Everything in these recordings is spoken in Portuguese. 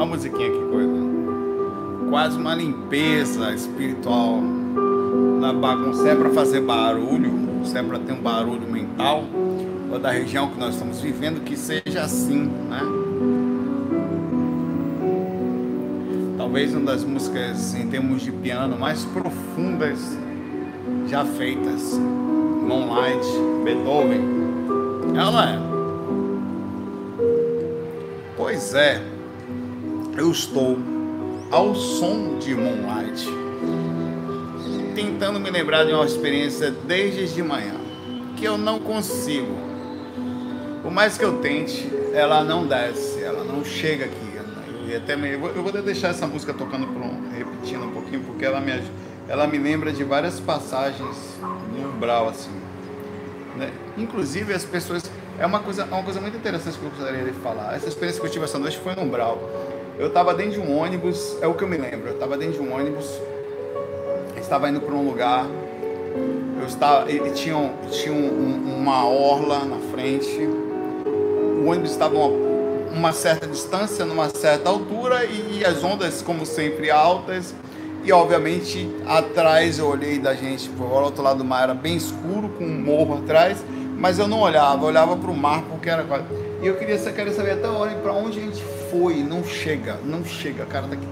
Olha a musiquinha que coisa. Quase uma limpeza espiritual na bagunça. É para fazer barulho, se é para ter um barulho mental, ou da região que nós estamos vivendo, que seja assim, né? Talvez uma das músicas em termos de piano mais profundas já feitas. Moonlight, Beethoven. Ela é. Pois é, eu estou ao som de Moonlight, tentando me lembrar de uma experiência desde de manhã, que eu não consigo. Por mais que eu tente, ela não desce, ela não chega aqui. E até me, eu vou deixar essa música tocando um, repetindo um pouquinho, porque ela me, ela me lembra de várias passagens no umbral, assim. Né? Inclusive as pessoas é uma coisa, é uma coisa muito interessante que eu gostaria de falar. Essa experiência que eu tive essa noite foi no Umbral. Eu estava dentro de um ônibus, é o que eu me lembro. Eu estava dentro de um ônibus, estava indo para um lugar. Eu estava, ele tinha, tinha um, uma orla na frente. O ônibus estava uma, uma certa distância, numa certa altura e as ondas, como sempre, altas. E obviamente atrás eu olhei da gente, o outro lado do mar era bem escuro, com um morro atrás mas eu não olhava, eu olhava para o mar porque era quase. E eu queria, queria saber até onde, para onde a gente foi, não chega, não chega, cara, daqui.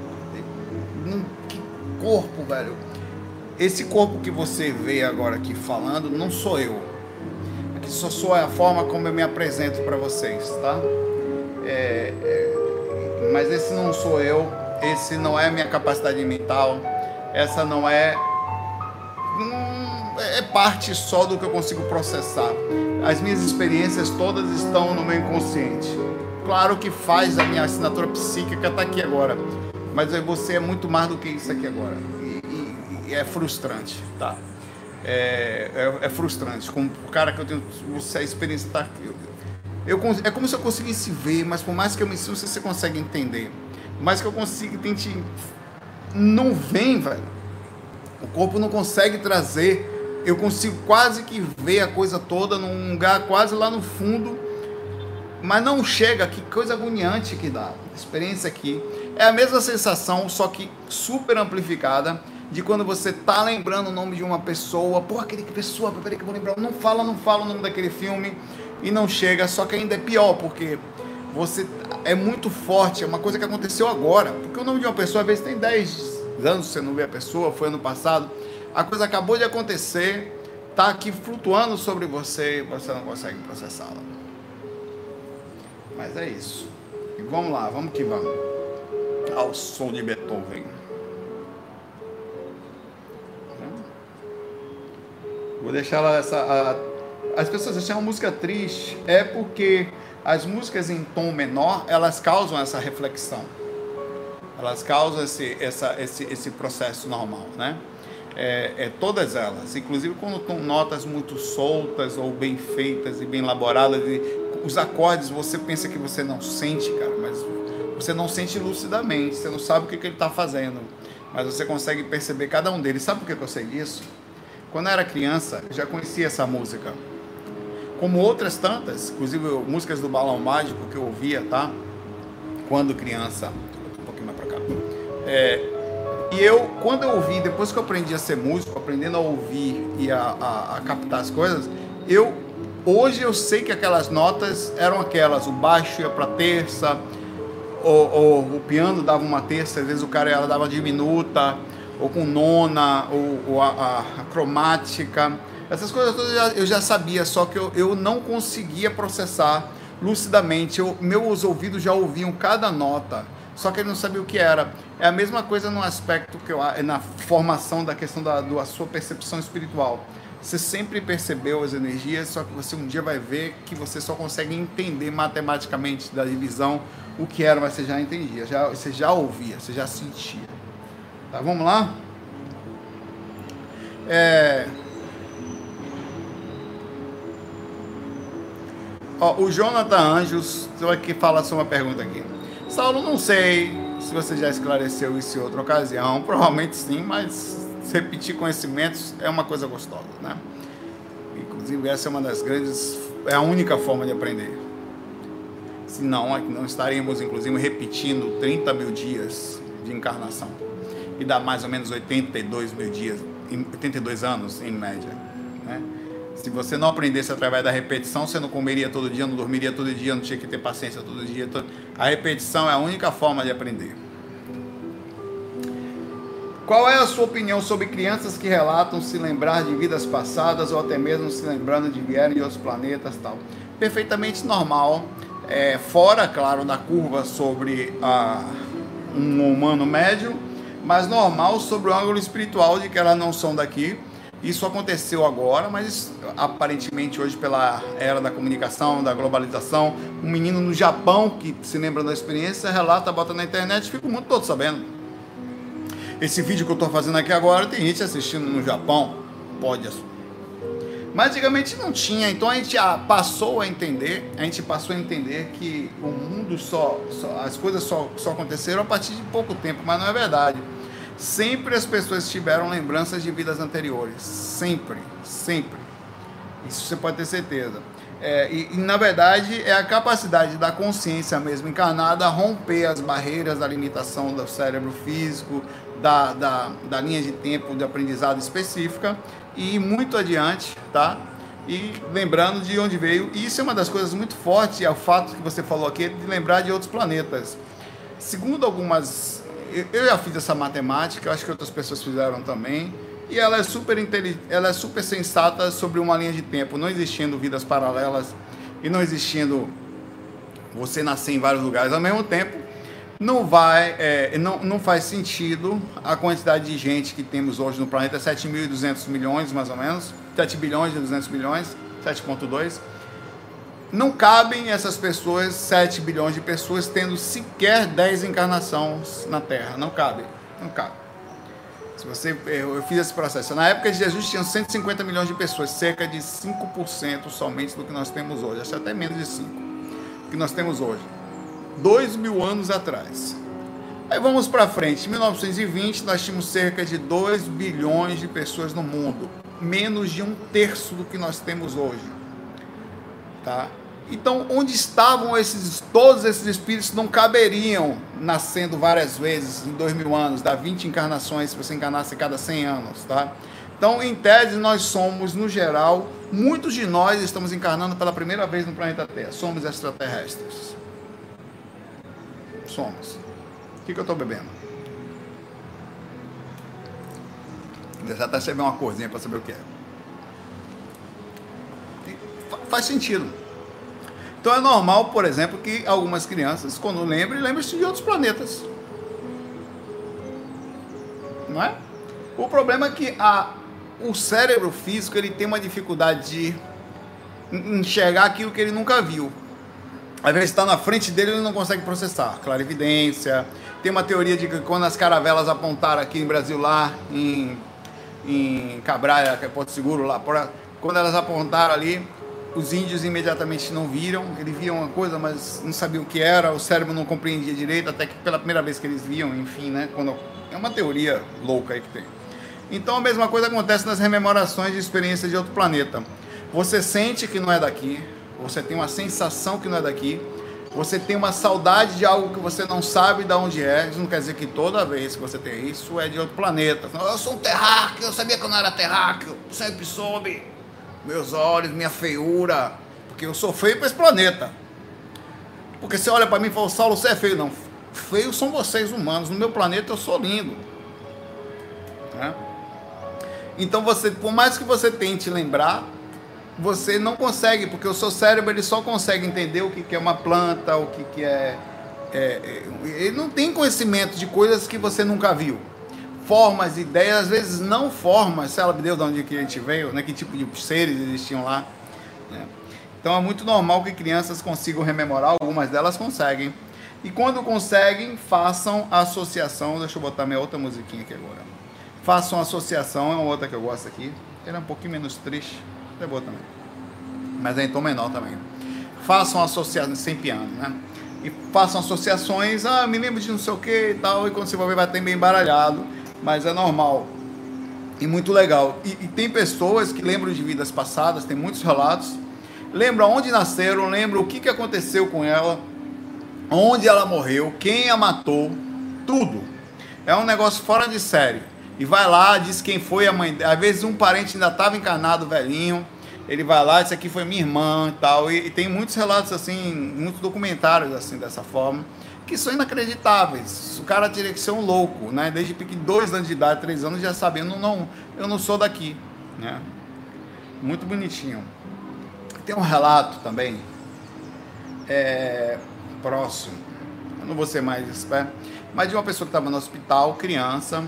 Não, que corpo, velho. Esse corpo que você vê agora aqui falando, não sou eu. Aqui só sou a forma como eu me apresento para vocês, tá? É, é, mas esse não sou eu, esse não é minha capacidade mental, essa não é. Hum, é parte só do que eu consigo processar. As minhas experiências todas estão no meu inconsciente. Claro que faz a minha assinatura psíquica está aqui agora, mas você é muito mais do que isso aqui agora. E, e, e é frustrante, tá? É, é, é, frustrante. Como o cara que eu tenho, você a experiência está aqui. Eu, eu, é como se eu conseguisse ver, mas por mais que eu me sinta, você consegue entender. Por mais que eu consiga, tente. Não vem, velho. O corpo não consegue trazer eu consigo quase que ver a coisa toda num lugar quase lá no fundo, mas não chega. Que coisa agoniante que dá. A experiência aqui. É a mesma sensação, só que super amplificada de quando você tá lembrando o nome de uma pessoa, pô, aquele pessoa, peraí que eu vou lembrar, não fala, não fala o nome daquele filme e não chega, só que ainda é pior, porque você é muito forte, é uma coisa que aconteceu agora, porque o nome de uma pessoa às vezes tem 10 anos você não vê a pessoa, foi ano passado, a coisa acabou de acontecer, está aqui flutuando sobre você. Você não consegue processá-la. Mas é isso. E vamos lá, vamos que vamos. Ao som de Beethoven. Vou deixar essa. A, as pessoas acham uma música triste é porque as músicas em tom menor elas causam essa reflexão. Elas causam esse, essa, esse, esse processo normal, né? é, é, todas elas, inclusive quando estão notas muito soltas ou bem feitas e bem elaboradas, e os acordes você pensa que você não sente, cara, mas você não sente lucidamente, você não sabe o que, que ele está fazendo, mas você consegue perceber cada um deles. Sabe por que eu sei disso? Quando eu era criança, já conhecia essa música, como outras tantas, inclusive músicas do Balão Mágico que eu ouvia, tá? Quando criança, um pouquinho mais para cá. É, e eu, quando eu ouvi, depois que eu aprendi a ser músico, aprendendo a ouvir e a, a, a captar as coisas, eu hoje eu sei que aquelas notas eram aquelas, o baixo ia para terça, ou, o piano dava uma terça, às vezes o cara ela dava diminuta, ou com nona, ou, ou a, a, a, cromática. Essas coisas todas eu já, eu já sabia, só que eu, eu não conseguia processar lucidamente. Eu, meus ouvidos já ouviam cada nota só que ele não sabia o que era. É a mesma coisa no aspecto que eu, na formação da questão da, da sua percepção espiritual. Você sempre percebeu as energias, só que você um dia vai ver que você só consegue entender matematicamente da divisão o que era, mas você já entendia, já, você já ouvia, você já sentia. Tá, vamos lá? É... Ó, o Jonathan Anjos, aqui falar sobre uma pergunta aqui. Saulo, não sei se você já esclareceu isso em outra ocasião, provavelmente sim, mas repetir conhecimentos é uma coisa gostosa, né? Inclusive, essa é uma das grandes, é a única forma de aprender. Senão, é não estaríamos, inclusive, repetindo 30 mil dias de encarnação. E dá mais ou menos 82 mil dias, 82 anos em média. Né? Se você não aprendesse através da repetição, você não comeria todo dia, não dormiria todo dia, não tinha que ter paciência todo dia. A repetição é a única forma de aprender. Qual é a sua opinião sobre crianças que relatam se lembrar de vidas passadas ou até mesmo se lembrando de vierem de outros planetas tal? Perfeitamente normal, é, fora, claro, da curva sobre a, um humano médio, mas normal sobre o ângulo espiritual de que elas não são daqui isso aconteceu agora, mas aparentemente hoje pela era da comunicação, da globalização, um menino no Japão que se lembra da experiência relata, bota na internet, fica o mundo todo sabendo. Esse vídeo que eu estou fazendo aqui agora tem gente assistindo no Japão, pode mas antigamente não tinha, então a gente passou a entender, a gente passou a entender que o mundo só, só as coisas só, só aconteceram a partir de pouco tempo, mas não é verdade sempre as pessoas tiveram lembranças de vidas anteriores. Sempre, sempre. Isso você pode ter certeza. É, e, e, na verdade é a capacidade da consciência mesmo encarnada romper as barreiras da limitação do cérebro físico, da, da, da linha de tempo de aprendizado específica e muito adiante, tá? E lembrando de onde veio. E isso é uma das coisas muito fortes, é o fato que você falou aqui, de lembrar de outros planetas. Segundo algumas eu já fiz essa matemática, acho que outras pessoas fizeram também, e ela é super ela é super sensata sobre uma linha de tempo, não existindo vidas paralelas e não existindo você nascer em vários lugares ao mesmo tempo, não vai, é, não, não faz sentido a quantidade de gente que temos hoje no planeta, 7.200 milhões mais ou menos, 7 bilhões e 200 milhões, 7.2 não cabem essas pessoas, 7 bilhões de pessoas, tendo sequer 10 encarnações na Terra. Não cabe. Não cabe. Se você, eu fiz esse processo. Na época de Jesus tinham 150 milhões de pessoas, cerca de 5% somente do que nós temos hoje. Acho até menos de 5% do que nós temos hoje. Dois mil anos atrás. Aí vamos para frente. Em 1920 nós tínhamos cerca de 2 bilhões de pessoas no mundo. Menos de um terço do que nós temos hoje. Tá? Então, onde estavam esses todos esses espíritos não caberiam nascendo várias vezes em dois mil anos, dá 20 encarnações se você encarnasse cada 100 anos, tá? Então, em tese, nós somos, no geral, muitos de nós estamos encarnando pela primeira vez no planeta Terra. Somos extraterrestres. Somos. O que, que eu estou bebendo? Deixa até beber uma corzinha para saber o que é faz sentido. Então é normal, por exemplo, que algumas crianças, quando lembrem, lembrem-se de outros planetas. Não é? O problema é que a, o cérebro físico ele tem uma dificuldade de enxergar aquilo que ele nunca viu. Às vezes está na frente dele ele não consegue processar. Clarividência. Tem uma teoria de que quando as caravelas apontaram aqui em Brasil, lá em, em Cabraia, que é Porto Seguro, lá, quando elas apontaram ali, os índios imediatamente não viram, eles viam uma coisa, mas não sabiam o que era, o cérebro não compreendia direito, até que pela primeira vez que eles viam, enfim, né? Quando, é uma teoria louca aí que tem. Então a mesma coisa acontece nas rememorações de experiência de outro planeta. Você sente que não é daqui, você tem uma sensação que não é daqui, você tem uma saudade de algo que você não sabe de onde é. Isso não quer dizer que toda vez que você tem isso é de outro planeta. Eu sou um terráqueo, eu sabia que eu não era terráqueo, sempre soube meus olhos, minha feiura, porque eu sou feio para esse planeta. Porque você olha para mim e fala, Saulo, você é feio. Não, feios são vocês humanos. No meu planeta eu sou lindo. Né? Então você, por mais que você tente lembrar, você não consegue, porque o seu cérebro ele só consegue entender o que, que é uma planta, o que, que é, é, é. Ele não tem conhecimento de coisas que você nunca viu formas, ideias, às vezes não formas, sabe Deus de onde que a gente veio, né? que tipo de seres existiam lá. Né? Então é muito normal que crianças consigam rememorar, algumas delas conseguem. E quando conseguem, façam associação. Deixa eu botar minha outra musiquinha aqui agora. Façam associação, é uma outra que eu gosto aqui. Ela é um pouquinho menos triste, é boa também. Mas é em tom menor também. Façam associação, sem piano, né? E façam associações, ah, me lembro de não sei o que e tal, e quando você vai ver, vai ter bem embaralhado mas é normal e muito legal. E, e, tem pessoas que lembram de vidas passadas, tem muitos relatos, lembram onde nasceram, lembram o que, que aconteceu com ela, onde ela morreu, quem a matou, tudo. É um negócio fora de série. E vai lá, diz quem foi a mãe. Às vezes um parente ainda estava encarnado, velhinho. Ele vai lá, isso aqui foi minha irmã e tal. E, e tem muitos relatos assim, muitos documentários assim dessa forma, que são inacreditáveis. O cara teria que ser um louco, né? Desde dois anos de idade, três anos, já sabendo, não, eu não sou daqui, né? Muito bonitinho. Tem um relato também, é, próximo, eu não vou ser mais esperto, mas de uma pessoa que estava no hospital, criança,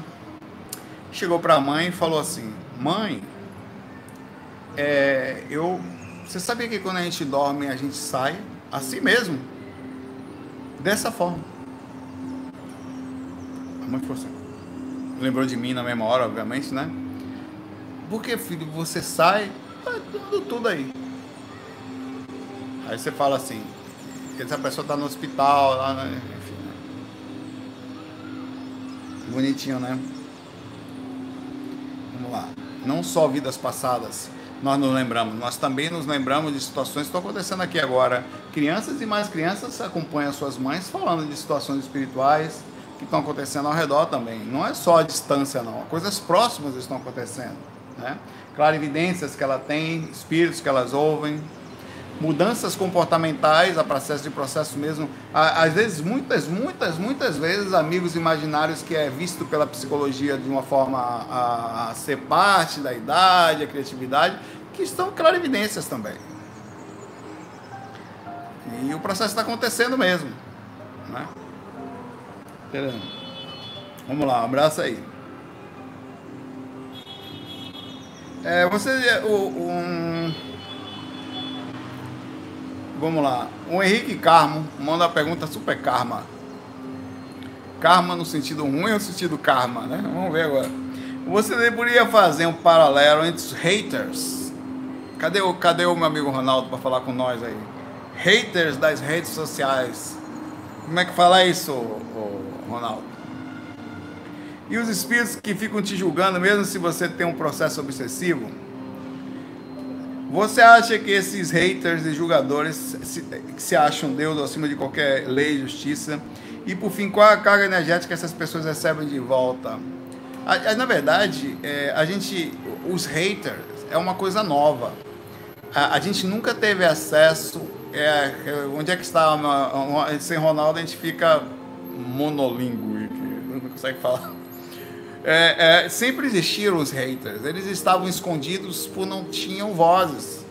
chegou para a mãe e falou assim: Mãe, é, eu. Você sabia que quando a gente dorme a gente sai assim mesmo? Dessa forma. A mãe falou assim. Lembrou de mim na mesma hora, obviamente, né? Porque, filho, você sai, tá tudo, tudo aí. Aí você fala assim, essa pessoa está no hospital, lá, né? enfim. Né? Bonitinho, né? Não só vidas passadas nós nos lembramos, nós também nos lembramos de situações que estão acontecendo aqui agora. Crianças e mais crianças acompanham suas mães falando de situações espirituais que estão acontecendo ao redor também. Não é só a distância, não. Coisas próximas estão acontecendo. Né? Clarividências que ela tem, espíritos que elas ouvem, mudanças comportamentais, a processo de processo mesmo. Às vezes, muitas, muitas, muitas vezes, amigos imaginários que é visto pela psicologia de uma forma a, a ser parte da idade, a criatividade, que estão clarividências também. E o processo está acontecendo mesmo. Né? Vamos lá, um abraço aí. É, você, um, Vamos lá. O Henrique Carmo manda uma pergunta super karma. Karma no sentido ruim ou no sentido karma, né? Vamos ver agora. Você deveria fazer um paralelo entre os haters. Cadê o, cadê o meu amigo Ronaldo para falar com nós aí? Haters das redes sociais. Como é que fala isso, Ronaldo? E os espíritos que ficam te julgando, mesmo se você tem um processo obsessivo? Você acha que esses haters e julgadores se, se acham Deus acima de qualquer lei e justiça? E por fim, qual a carga energética que essas pessoas recebem de volta? A, a, na verdade, é, a gente, os haters é uma coisa nova. A, a gente nunca teve acesso. É, é onde é que está? Uma, uma, sem Ronaldo a gente fica monolíngue, não consegue falar. É, é, sempre existiram os haters, eles estavam escondidos por não tinham vozes.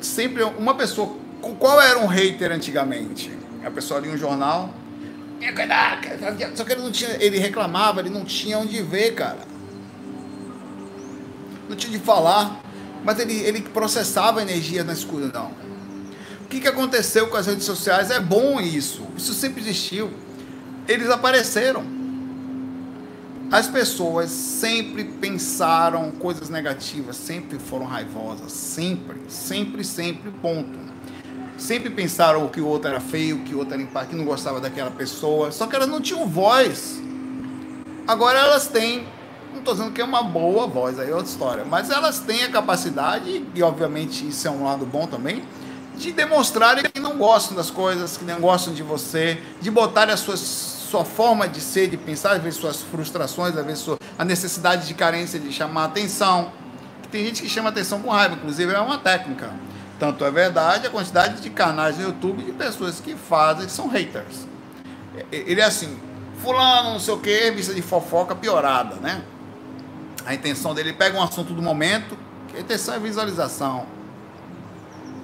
Sempre uma pessoa. Qual era um hater antigamente? A pessoa lia um jornal. Só que ele não tinha. Ele reclamava, ele não tinha onde ver, cara. Não tinha de falar. Mas ele, ele processava energia na escuridão. O que, que aconteceu com as redes sociais? É bom isso. Isso sempre existiu. Eles apareceram as pessoas sempre pensaram coisas negativas, sempre foram raivosas, sempre, sempre, sempre, ponto. Sempre pensaram que o outro era feio, que o outro era impacto, que não gostava daquela pessoa, só que elas não tinham voz. Agora elas têm, não estou dizendo que é uma boa voz, aí é outra história, mas elas têm a capacidade, e obviamente isso é um lado bom também, de demonstrarem que não gostam das coisas, que não gostam de você, de botar as suas sua forma de ser, de pensar, às vezes suas frustrações, às vezes sua, a necessidade de carência de chamar atenção. Tem gente que chama atenção com raiva, inclusive é uma técnica. Tanto é verdade a quantidade de canais no YouTube de pessoas que fazem, que são haters. Ele é assim, fulano, não sei o que, vista de fofoca piorada, né? A intenção dele pega um assunto do momento, que a intenção é visualização.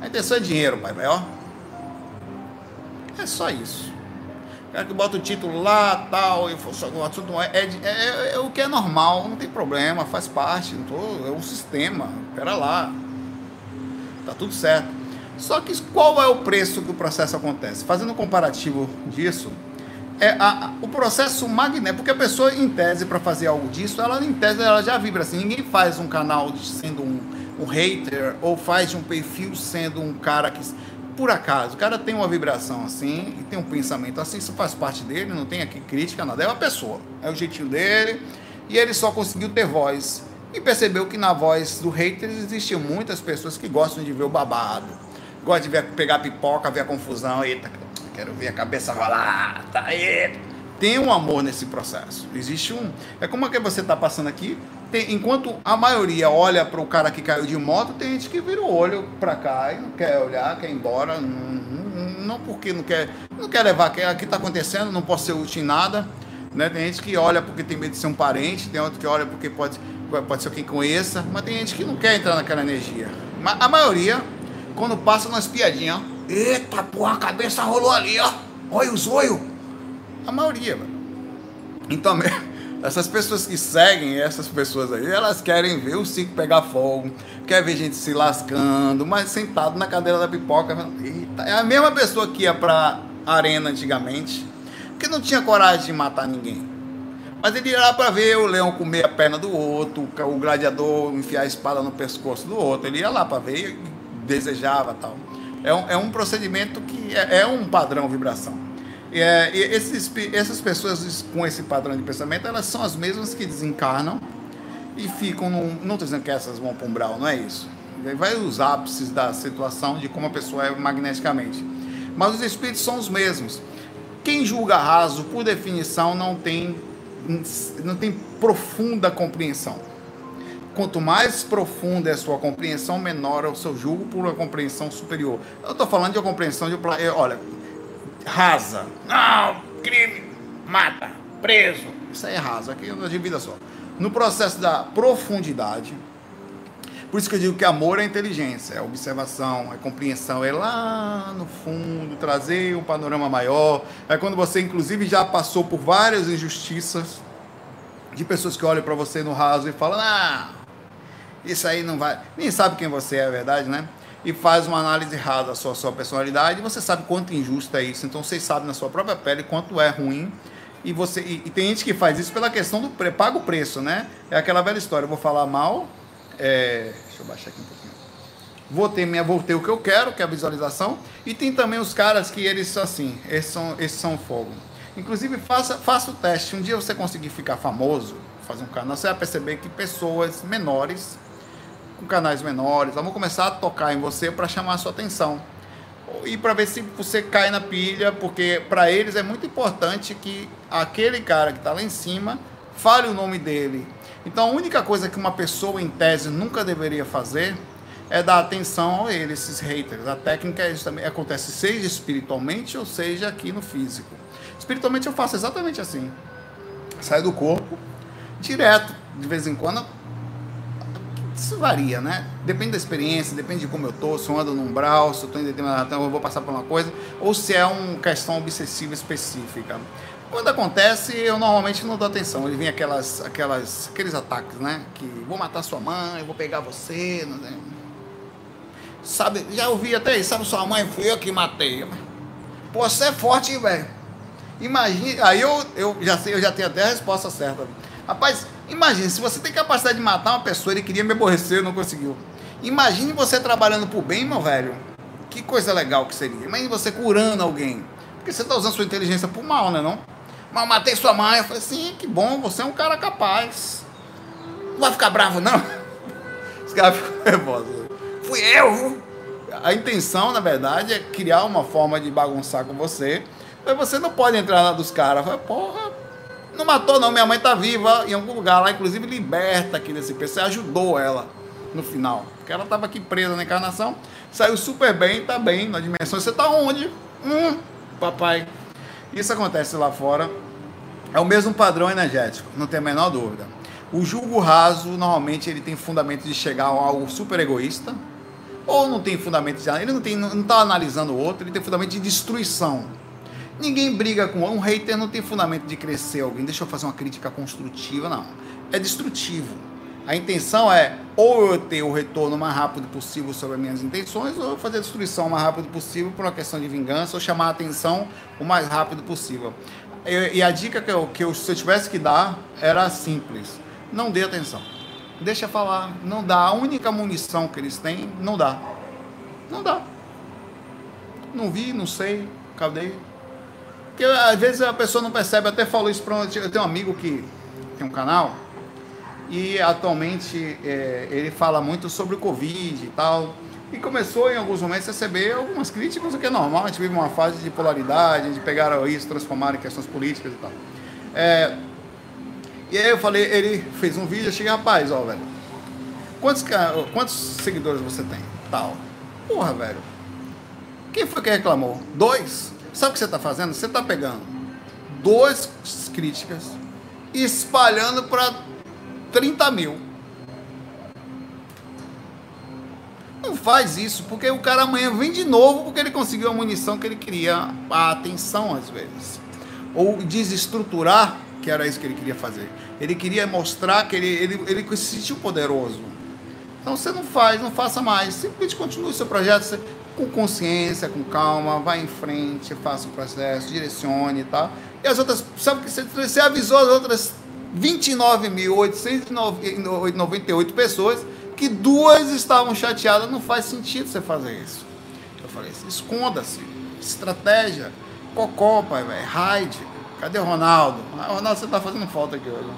A intenção é dinheiro, pai, ó. É só isso cara que bota o título lá, tal, e o assunto é, é, é, é, o que é normal, não tem problema, faz parte, tô, é um sistema, pera lá, tá tudo certo. Só que qual é o preço que o processo acontece? Fazendo um comparativo disso, é a, a, o processo magnético, porque a pessoa, em tese, para fazer algo disso, ela, em tese, ela já vibra assim. Ninguém faz um canal sendo um, um hater, ou faz um perfil sendo um cara que por acaso, o cara tem uma vibração assim e tem um pensamento assim, isso faz parte dele, não tem aqui crítica, nada. É uma pessoa, é o jeitinho dele e ele só conseguiu ter voz. E percebeu que na voz do hater existiam muitas pessoas que gostam de ver o babado, gostam de ver, pegar pipoca, ver a confusão. Eita, quero ver a cabeça rolar, tá aí. Tem um amor nesse processo. Existe um. É como é que você está passando aqui. Tem, enquanto a maioria olha para o cara que caiu de moto, tem gente que vira o olho para cá e não quer olhar, quer ir embora. Não, não, porque não quer, não quer levar. Quer, aqui está acontecendo, não posso ser útil em nada. Né? Tem gente que olha porque tem medo de ser um parente, tem outro que olha porque pode, pode ser quem conheça, mas tem gente que não quer entrar naquela energia. Mas a maioria, quando passa umas piadinhas, ó, Eita porra, a cabeça rolou ali, ó. Olha os olhos. A maioria, mano. Então, essas pessoas que seguem essas pessoas aí, elas querem ver o circo pegar fogo, quer ver gente se lascando, mas sentado na cadeira da pipoca. Eita, é a mesma pessoa que ia pra arena antigamente, que não tinha coragem de matar ninguém. Mas ele ia lá para ver o leão comer a perna do outro, o gladiador enfiar a espada no pescoço do outro. Ele ia lá para ver e desejava tal. É um, é um procedimento que é, é um padrão vibração. É, esses, essas pessoas com esse padrão de pensamento, elas são as mesmas que desencarnam e ficam num, Não estou dizendo que essas vão para um umbral, não é isso. Vai os ápices da situação de como a pessoa é magneticamente. Mas os espíritos são os mesmos. Quem julga raso, por definição, não tem, não tem profunda compreensão quanto mais profunda é a sua compreensão, menor é o seu julgo por uma compreensão superior. Eu estou falando de uma compreensão de, olha, rasa. Não, crime, mata, preso. Isso aí é rasa, aqui é de vida só. No processo da profundidade, por isso que eu digo que amor é inteligência, é observação, é compreensão, é lá no fundo, trazer um panorama maior. É quando você, inclusive, já passou por várias injustiças de pessoas que olham para você no raso e falam: Ah, isso aí não vai. Nem sabe quem você é, é verdade, né? E faz uma análise errada da sua, sua personalidade, você sabe quanto injusto é isso. Então você sabe na sua própria pele quanto é ruim. E, você, e, e tem gente que faz isso pela questão do pre, paga o preço, né? É aquela velha história, eu vou falar mal. É, deixa eu baixar aqui um pouquinho. Vou ter, minha, vou ter o que eu quero, que é a visualização. E tem também os caras que eles são assim, esses são, esses são fogo. Inclusive, faça, faça o teste. Um dia você conseguir ficar famoso, fazer um canal, você vai perceber que pessoas menores com canais menores, vamos começar a tocar em você para chamar a sua atenção. E para ver se você cai na pilha, porque para eles é muito importante que aquele cara que está lá em cima fale o nome dele. Então a única coisa que uma pessoa em tese nunca deveria fazer é dar atenção a eles, esses haters. A técnica é também acontece seja espiritualmente ou seja aqui no físico. Espiritualmente eu faço exatamente assim. Saio do corpo, direto, de vez em quando isso varia, né? Depende da experiência, depende de como eu tô, se eu ando num umbral, se eu tô em determinada eu vou passar por uma coisa, ou se é uma questão obsessiva específica. Quando acontece, eu normalmente não dou atenção. Ele vem aquelas, aquelas, aqueles ataques, né? Que vou matar sua mãe, vou pegar você, não sei. Sabe, já ouvi até isso, sabe, sua mãe foi eu que matei. Pô, você é forte, velho. Imagina, aí eu, eu já sei, eu já tenho até a resposta certa. Rapaz, imagine, se você tem capacidade de matar uma pessoa, ele queria me aborrecer, não conseguiu. Imagine você trabalhando por bem, meu velho. Que coisa legal que seria. Imagine você curando alguém. Porque você está usando sua inteligência por mal, né não? Mas matei sua mãe. Eu falei, sim, que bom, você é um cara capaz. Não vai ficar bravo, não? Os caras ficam nervosos. Fui eu, A intenção, na verdade, é criar uma forma de bagunçar com você. Mas você não pode entrar na dos caras. Porra, não matou, não. Minha mãe tá viva em algum lugar lá, inclusive liberta aqui nesse PC. Ajudou ela no final. Porque ela tava aqui presa na encarnação. Saiu super bem, tá bem na dimensão. Você tá onde? Hum, papai. Isso acontece lá fora. É o mesmo padrão energético, não tem a menor dúvida. O julgo raso, normalmente, ele tem fundamento de chegar a algo super egoísta, ou não tem fundamento de. Ele não está não tá analisando o outro, ele tem fundamento de destruição. Ninguém briga com um hater, não tem fundamento de crescer alguém. Deixa eu fazer uma crítica construtiva, não. É destrutivo. A intenção é ou eu ter o retorno mais rápido possível sobre as minhas intenções, ou eu fazer a destruição o mais rápido possível por uma questão de vingança, ou chamar a atenção o mais rápido possível. E, a dica que eu, que eu, se eu tivesse que dar, era simples. Não dê atenção. Deixa falar. Não dá. A única munição que eles têm, não dá. Não dá. Não vi, não sei. Cadê? Porque às vezes a pessoa não percebe, eu até falo isso para um, eu tenho um amigo que tem um canal e atualmente é, ele fala muito sobre o Covid e tal. e começou em alguns momentos a receber algumas críticas, o que é normal, a gente vive uma fase de polaridade, de pegar isso, transformar em questões políticas e tal. É, e aí eu falei, ele fez um vídeo, eu cheguei, rapaz, ó, velho, quantos, quantos seguidores você tem? Tal. Porra, velho. Quem foi que reclamou? Dois? Sabe o que você está fazendo? Você está pegando duas críticas e espalhando para 30 mil. Não faz isso, porque o cara amanhã vem de novo porque ele conseguiu a munição que ele queria, a atenção às vezes. Ou desestruturar, que era isso que ele queria fazer. Ele queria mostrar que ele, ele, ele se sentiu poderoso. Então você não faz, não faça mais. Simplesmente continue seu projeto com consciência, com calma, vá em frente, faça o processo, direcione, tá? E as outras, sabe que você, avisou as outras 29.898 pessoas que duas estavam chateadas, não faz sentido você fazer isso. Eu falei assim, esconda-se, estratégia, cocó, pai, velho, raid, cadê o Ronaldo? Ah, Ronaldo, você tá fazendo falta aqui hoje.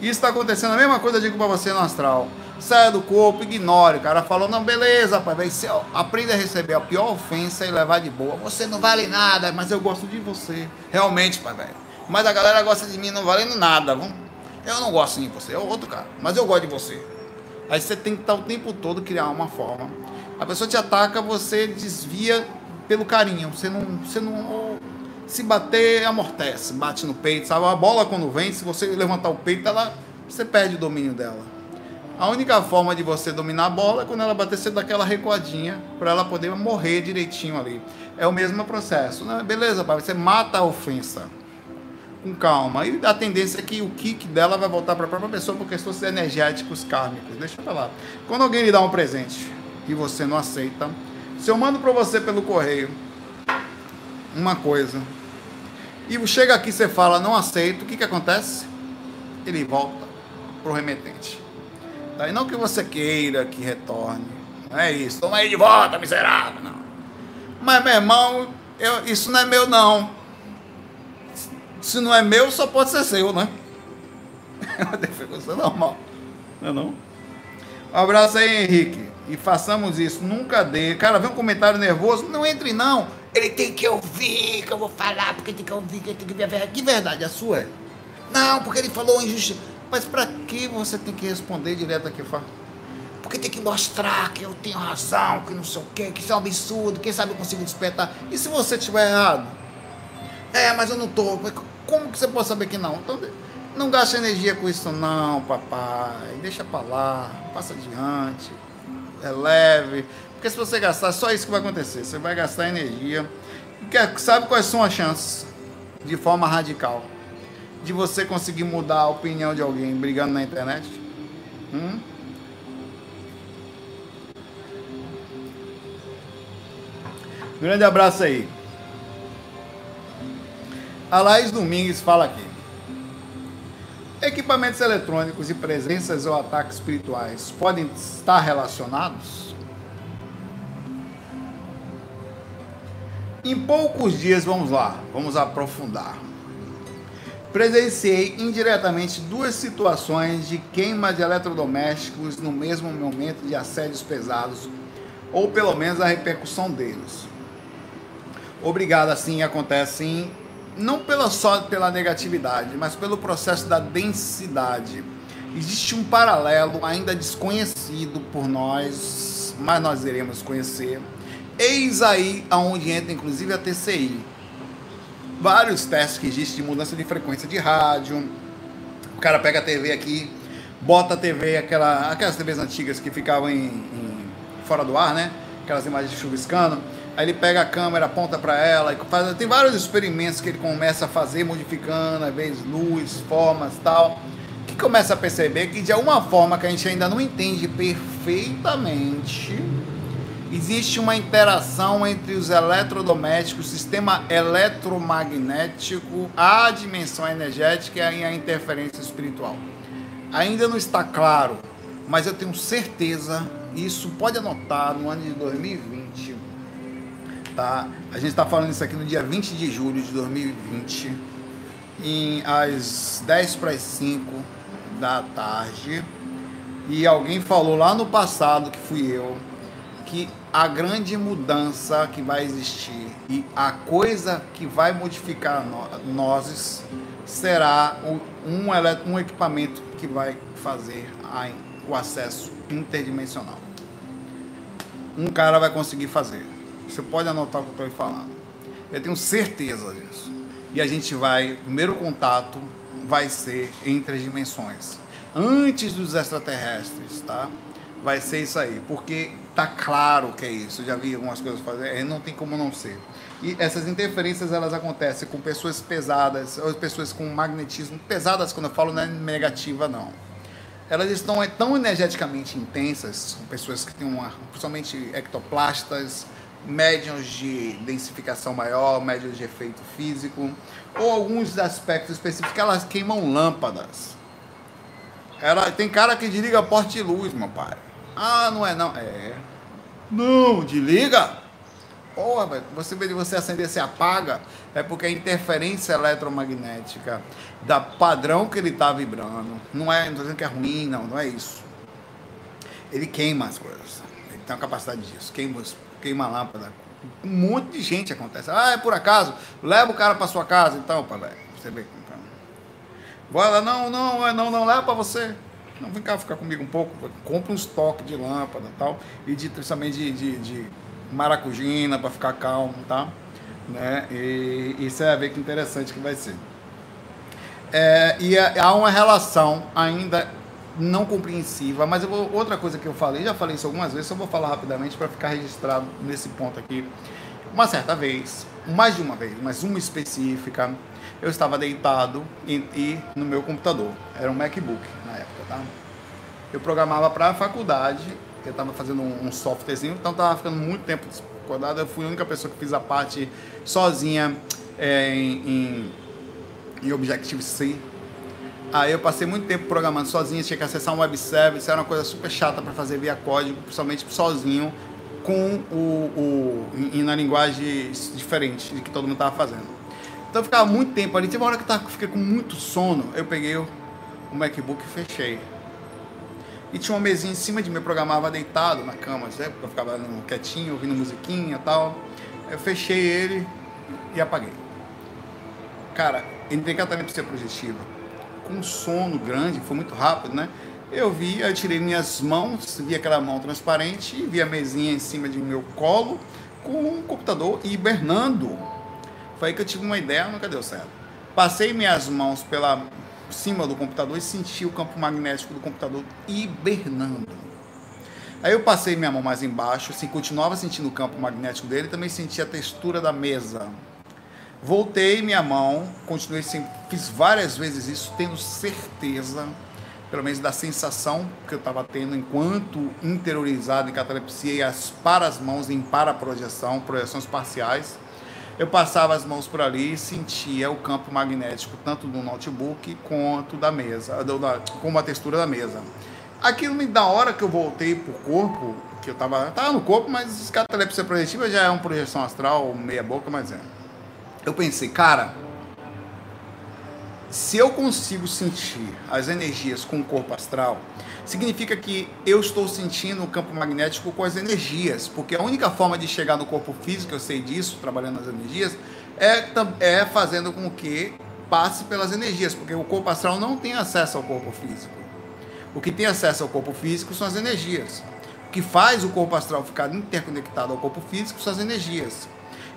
Isso está acontecendo, a mesma coisa eu digo para você no astral. Saia do corpo, ignore. O cara falou, não, beleza, pai, velho, aprenda a receber a pior ofensa e levar de boa. Você não vale nada, mas eu gosto de você. Realmente, pai, velho. Mas a galera gosta de mim não valendo nada, vamos? Eu não gosto de você, é outro cara, mas eu gosto de você. Aí você tem que estar o tempo todo criar uma forma. A pessoa te ataca, você desvia pelo carinho. Você não, você não se bater, amortece, bate no peito, sabe? A bola quando vem, se você levantar o peito, ela, você perde o domínio dela. A única forma de você dominar a bola é quando ela bater, você dá aquela recuadinha para ela poder morrer direitinho ali. É o mesmo processo. Né? Beleza, pai, você mata a ofensa com calma. E a tendência é que o kick dela vai voltar para a própria pessoa por questões energéticos kármicos. Deixa eu lá. Quando alguém lhe dá um presente e você não aceita, se eu mando para você pelo correio uma coisa e chega aqui você fala não aceito, o que, que acontece? Ele volta para o remetente. Daí não que você queira que retorne. Não é isso. Toma aí de volta, miserável. Não. Mas, meu irmão, eu, isso não é meu, não se não é meu, só pode ser seu, né? É uma defesa normal. Não é não? Um abraço aí, Henrique. E façamos isso. Nunca dê. Cara, vem um comentário nervoso. Não entre, não. Ele tem que ouvir, que eu vou falar, porque tem que ouvir, que tem que ver a verdade. Que verdade? A sua é? Não, porque ele falou injustiça. Mas para que você tem que responder direto aqui? Porque tem que mostrar que eu tenho razão, que não sei o quê, que isso é um absurdo, quem sabe eu consigo despertar. E se você estiver errado? É, mas eu não tô. Como que você pode saber que não? Então, não gaste energia com isso não, papai. Deixa pra lá, passa adiante. É leve. Porque se você gastar, só isso que vai acontecer. Você vai gastar energia. Sabe quais são as chances? De forma radical. De você conseguir mudar a opinião de alguém brigando na internet? Hum? Grande abraço aí. A Laís Domingues fala aqui. Equipamentos eletrônicos e presenças ou ataques espirituais podem estar relacionados? Em poucos dias, vamos lá, vamos aprofundar. Presenciei indiretamente duas situações de queima de eletrodomésticos no mesmo momento de assédios pesados, ou pelo menos a repercussão deles. Obrigado, assim acontece em não pela só pela negatividade, mas pelo processo da densidade. Existe um paralelo ainda desconhecido por nós, mas nós iremos conhecer. Eis aí aonde entra inclusive a TCI. Vários testes que existem de mudança de frequência de rádio. O cara pega a TV aqui, bota a TV, aquela, aquelas TVs antigas que ficavam em, em fora do ar, né? Aquelas imagens chuviscando Aí ele pega a câmera, aponta para ela, faz, tem vários experimentos que ele começa a fazer, modificando, às vezes luz, formas tal. Que começa a perceber que de alguma forma que a gente ainda não entende perfeitamente, existe uma interação entre os eletrodomésticos, o sistema eletromagnético, a dimensão energética e a interferência espiritual. Ainda não está claro, mas eu tenho certeza, isso pode anotar no ano de 2020 tá? A gente está falando isso aqui no dia 20 de julho de 2020, em, às 10 para as 5 da tarde. E alguém falou lá no passado, que fui eu, que a grande mudança que vai existir e a coisa que vai modificar nós será um, um equipamento que vai fazer o acesso interdimensional. Um cara vai conseguir fazer. Você pode anotar o que eu estou falando. Eu tenho certeza disso. E a gente vai, o primeiro contato vai ser entre as dimensões. Antes dos extraterrestres, tá? Vai ser isso aí. Porque tá claro que é isso. Eu já vi algumas coisas fazer, não tem como não ser. E essas interferências elas acontecem com pessoas pesadas, ou pessoas com magnetismo pesadas, quando eu falo não é negativa não. Elas estão é, tão energeticamente intensas, pessoas que têm uma, principalmente ectoplastas, médiums de densificação maior, médiums de efeito físico, ou alguns aspectos específicos que elas queimam lâmpadas. Ela, tem cara que desliga a porta de luz, meu pai. Ah, não é não. É. Não, desliga. Porra, você vê de você acender, se apaga. É porque a interferência eletromagnética da padrão que ele está vibrando. Não é, não tô dizendo que é ruim, não, não é isso. Ele queima as coisas. Ele tem a capacidade disso. Queima, queima a lâmpada. Um monte de gente acontece. Ah, é por acaso? Leva o cara para sua casa, então, pai. Você vê. Lá, não, não, é, não, não, leva para você. Não, vem cá ficar comigo um pouco. Compra um estoque de lâmpada tal. E de, também de, de, de maracujina para ficar calmo, tá? Né? E, e você vai ver que interessante que vai ser. É, e é, há uma relação ainda não compreensiva, mas vou, outra coisa que eu falei, já falei isso algumas vezes, só vou falar rapidamente para ficar registrado nesse ponto aqui. Uma certa vez, mais de uma vez, mas uma específica, eu estava deitado e, e no meu computador, era um MacBook tá? Eu programava para a faculdade eu estava fazendo um, um softwarezinho, então estava ficando muito tempo acordado. Eu fui a única pessoa que fiz a parte sozinha é, em, em Objective-C. Aí eu passei muito tempo programando sozinho, tinha que acessar um web service, era uma coisa super chata para fazer via código, principalmente sozinho, com o, o em, na linguagem diferente de que todo mundo estava fazendo. Então eu ficava muito tempo ali, teve uma hora que eu tava, fiquei com muito sono, eu peguei o, o MacBook e fechei. E tinha uma mesinha em cima de mim, eu programava deitado na cama, né? eu ficava quietinho, ouvindo musiquinha e tal. Eu fechei ele e apaguei. Cara, entrei tratamento ser projetiva. Com sono grande, foi muito rápido, né? Eu vi, eu tirei minhas mãos, vi aquela mão transparente, vi a mesinha em cima de meu colo, com um computador hibernando. Foi aí que eu tive uma ideia, nunca deu certo. Passei minhas mãos pela cima do computador e senti o campo magnético do computador hibernando. Aí eu passei minha mão mais embaixo, assim, continuava sentindo o campo magnético dele, também senti a textura da mesa. Voltei minha mão, continuei sem, fiz várias vezes isso, tendo certeza, pelo menos da sensação que eu estava tendo enquanto interiorizado em catalepsia e as para as mãos em para projeção, projeções parciais eu passava as mãos por ali e sentia o campo magnético tanto do notebook quanto da mesa, da, como a textura da mesa. Aquilo me da hora que eu voltei pro corpo, que eu tava, tava no corpo, mas catalepsia projetiva já é uma projeção astral, meia boca, mas é. Eu pensei, cara, se eu consigo sentir as energias com o corpo astral, significa que eu estou sentindo o campo magnético com as energias, porque a única forma de chegar no corpo físico, eu sei disso, trabalhando nas energias, é, é fazendo com que passe pelas energias, porque o corpo astral não tem acesso ao corpo físico. O que tem acesso ao corpo físico são as energias. O que faz o corpo astral ficar interconectado ao corpo físico são as energias.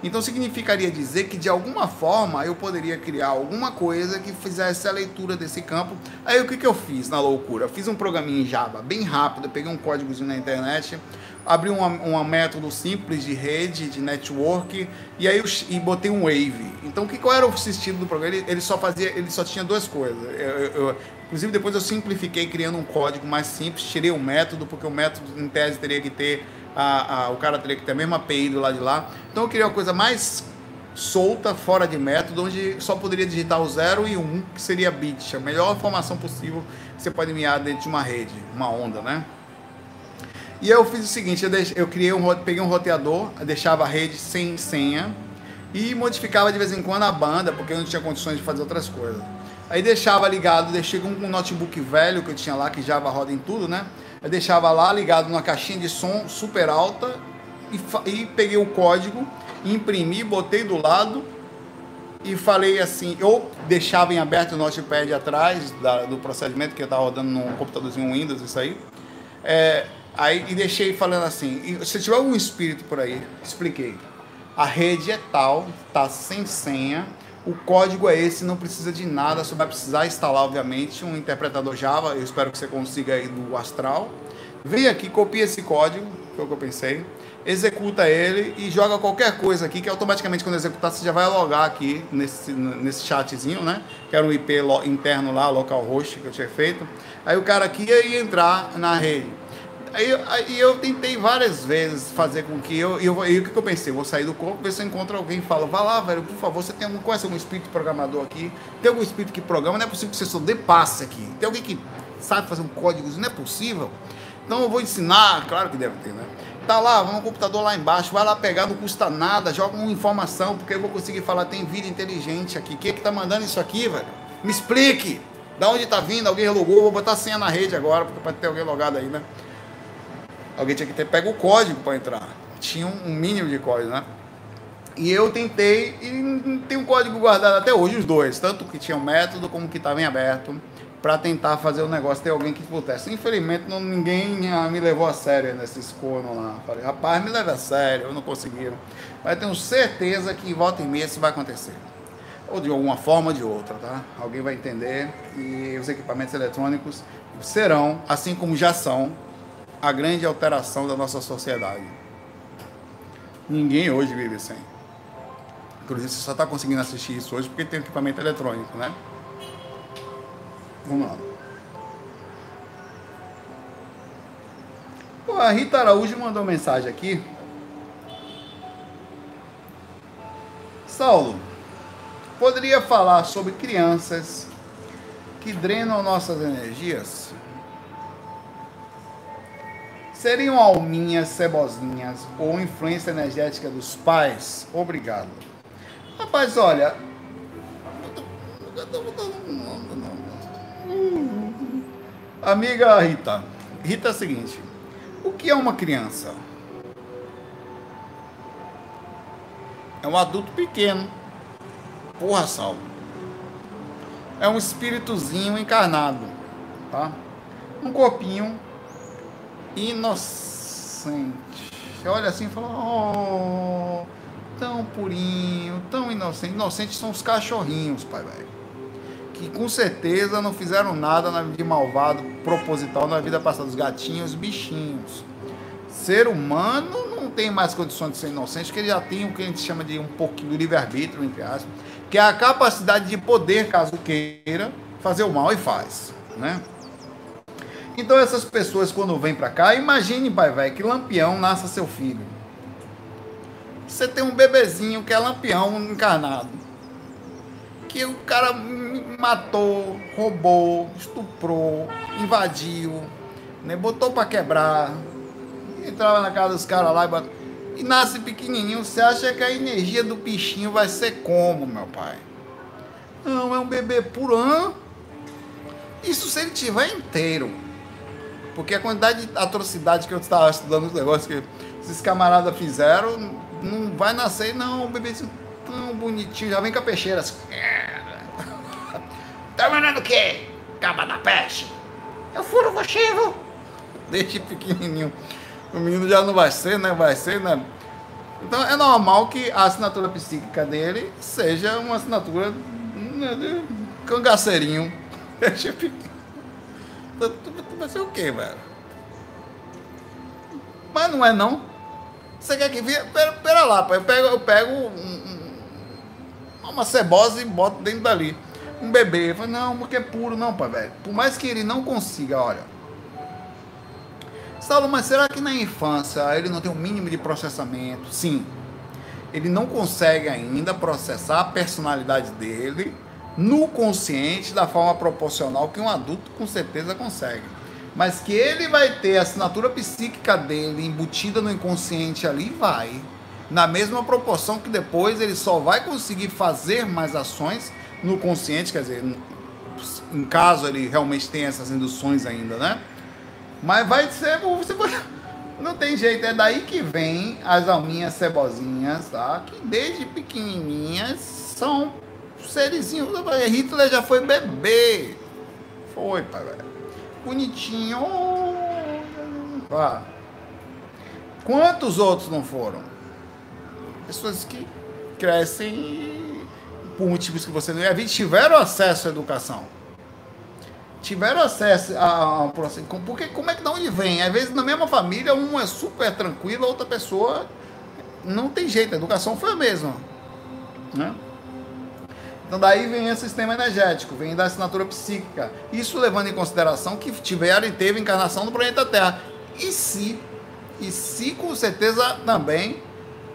Então significaria dizer que de alguma forma eu poderia criar alguma coisa que fizesse a leitura desse campo. Aí o que, que eu fiz na loucura? Eu fiz um programinha em Java bem rápido, peguei um códigozinho na internet, abri um, um método simples de rede, de network, e aí eu, e botei um wave. Então que, qual era o sentido do programa? Ele, ele, só fazia, ele só tinha duas coisas. Eu, eu, inclusive depois eu simplifiquei criando um código mais simples, tirei o método, porque o método em tese teria que ter a, a, o cara teria que ter a mesma API do lado de lá. Então eu queria uma coisa mais solta, fora de método, onde só poderia digitar o 0 e 1, um, que seria bit, a melhor formação possível que você pode enviar dentro de uma rede, uma onda, né? E eu fiz o seguinte, eu, deixe, eu criei um, peguei um roteador, deixava a rede sem senha e modificava de vez em quando a banda, porque eu não tinha condições de fazer outras coisas. Aí deixava ligado, deixei com um notebook velho que eu tinha lá, que Java roda em tudo, né? Eu deixava lá ligado numa caixinha de som super alta e, e peguei o código, imprimi, botei do lado e falei assim, eu deixava em aberto o notepad atrás da, do procedimento que eu estava rodando num computadorzinho Windows, isso aí. É, aí e deixei falando assim, se tiver algum espírito por aí, expliquei. A rede é tal, tá sem senha, o código é esse, não precisa de nada, só vai precisar instalar, obviamente, um interpretador Java, eu espero que você consiga aí do Astral. Vem aqui, copia esse código, foi o que eu pensei executa ele e joga qualquer coisa aqui, que automaticamente quando executar você já vai logar aqui nesse, nesse chatzinho, né? Que era um IP interno lá, localhost que eu tinha feito. Aí o cara aqui ia entrar na rede. Aí, aí eu tentei várias vezes fazer com que eu. eu e o que eu pensei? Vou sair do corpo, ver se eu encontro alguém e falo, vá lá, velho, por favor, você tem algum, conhece algum espírito programador aqui? Tem algum espírito que programa? Não é possível que você só dê passe aqui. Tem alguém que sabe fazer um código? Não é possível. Então eu vou ensinar, claro que deve ter, né? Tá lá, vamos no computador lá embaixo, vai lá pegar, não custa nada, joga uma informação, porque eu vou conseguir falar, tem vida inteligente aqui. Quem é que tá mandando isso aqui, velho? Me explique! Da onde tá vindo? Alguém logou? Vou botar a senha na rede agora, porque pode ter alguém logado aí, né? Alguém tinha que ter pego o código para entrar. Tinha um mínimo de código, né? E eu tentei e tem um código guardado até hoje, os dois, tanto que tinha um método como que estava em aberto para tentar fazer o negócio ter alguém que pudesse. Infelizmente, não, ninguém me levou a sério nesses cornos lá. Falei, rapaz, me leva a sério, eu não conseguiram. Mas tenho certeza que em volta e meia isso vai acontecer. Ou de alguma forma ou de outra, tá? Alguém vai entender e os equipamentos eletrônicos serão, assim como já são, a grande alteração da nossa sociedade. Ninguém hoje vive sem. Inclusive, você só está conseguindo assistir isso hoje porque tem equipamento eletrônico, né? Vamos lá. Pô, a Rita Araújo mandou mensagem aqui. Saulo, poderia falar sobre crianças que drenam nossas energias? Seriam alminhas, cebozinhas ou influência energética dos pais? Obrigado. Rapaz, olha, Amiga Rita, Rita é o seguinte: o que é uma criança? É um adulto pequeno. Porra, Sal. É um espíritozinho encarnado, tá? Um corpinho inocente. Você olha assim e fala: Oh, tão purinho, tão inocente. Inocentes são os cachorrinhos, pai velho que com certeza não fizeram nada de malvado proposital na vida passada, os gatinhos, bichinhos. Ser humano não tem mais condições de ser inocente, porque ele já tem o que a gente chama de um pouquinho do livre-arbítrio, entre aspas, que é a capacidade de poder, caso queira, fazer o mal e faz, né? Então essas pessoas quando vêm para cá, imagine, pai velho, que Lampião nasça seu filho. Você tem um bebezinho que é Lampião encarnado. Que o cara matou, roubou, estuprou, invadiu, né? botou para quebrar, entrava na casa dos caras lá e, e nasce pequenininho. Você acha que a energia do bichinho vai ser como, meu pai? Não, é um bebê purão. Isso se ele tiver inteiro. Porque a quantidade de atrocidade que eu estava estudando os negócios que esses camaradas fizeram, não vai nascer, não, um bebezinho tão bonitinho, já vem com a peixeira. Assim. Tá mandando o quê? Caba da peste? Eu furo o cochivo. Desde pequenininho. O menino já não vai ser, né? Vai ser, né? Então é normal que a assinatura psíquica dele seja uma assinatura né, de cangaceirinho. Desde pequeno. Vai ser o quê, velho? Mas não é não. Você quer que vire? Pera, pera lá, pai. Eu pego, eu pego um, um, uma cebosa e boto dentro dali um bebê. Eu falei, não, porque é puro, não, pai, velho. Por mais que ele não consiga, olha. Saulo, mas será que na infância ele não tem o um mínimo de processamento? Sim. Ele não consegue ainda processar a personalidade dele no consciente da forma proporcional que um adulto com certeza consegue. Mas que ele vai ter a assinatura psíquica dele embutida no inconsciente ali, vai. Na mesma proporção que depois ele só vai conseguir fazer mais ações no consciente, quer dizer, em caso ele realmente tenha essas induções ainda, né? Mas vai ser, você não tem jeito, é daí que vem as alminhas cebozinhas, tá? Que desde pequenininhas são serizinhos. Hitler já foi bebê. Foi, pai, velho. Bonitinho. Ah. Quantos outros não foram? Pessoas que crescem por motivos que você não ia ver, tiveram acesso à educação tiveram acesso a, a processo. Porque como é que de onde vem? Às vezes na mesma família, um é super tranquilo, a outra pessoa não tem jeito, a educação foi a mesma. Né? Então daí vem esse sistema energético, vem da assinatura psíquica. Isso levando em consideração que tiveram e teve encarnação no planeta Terra. E se, e se com certeza também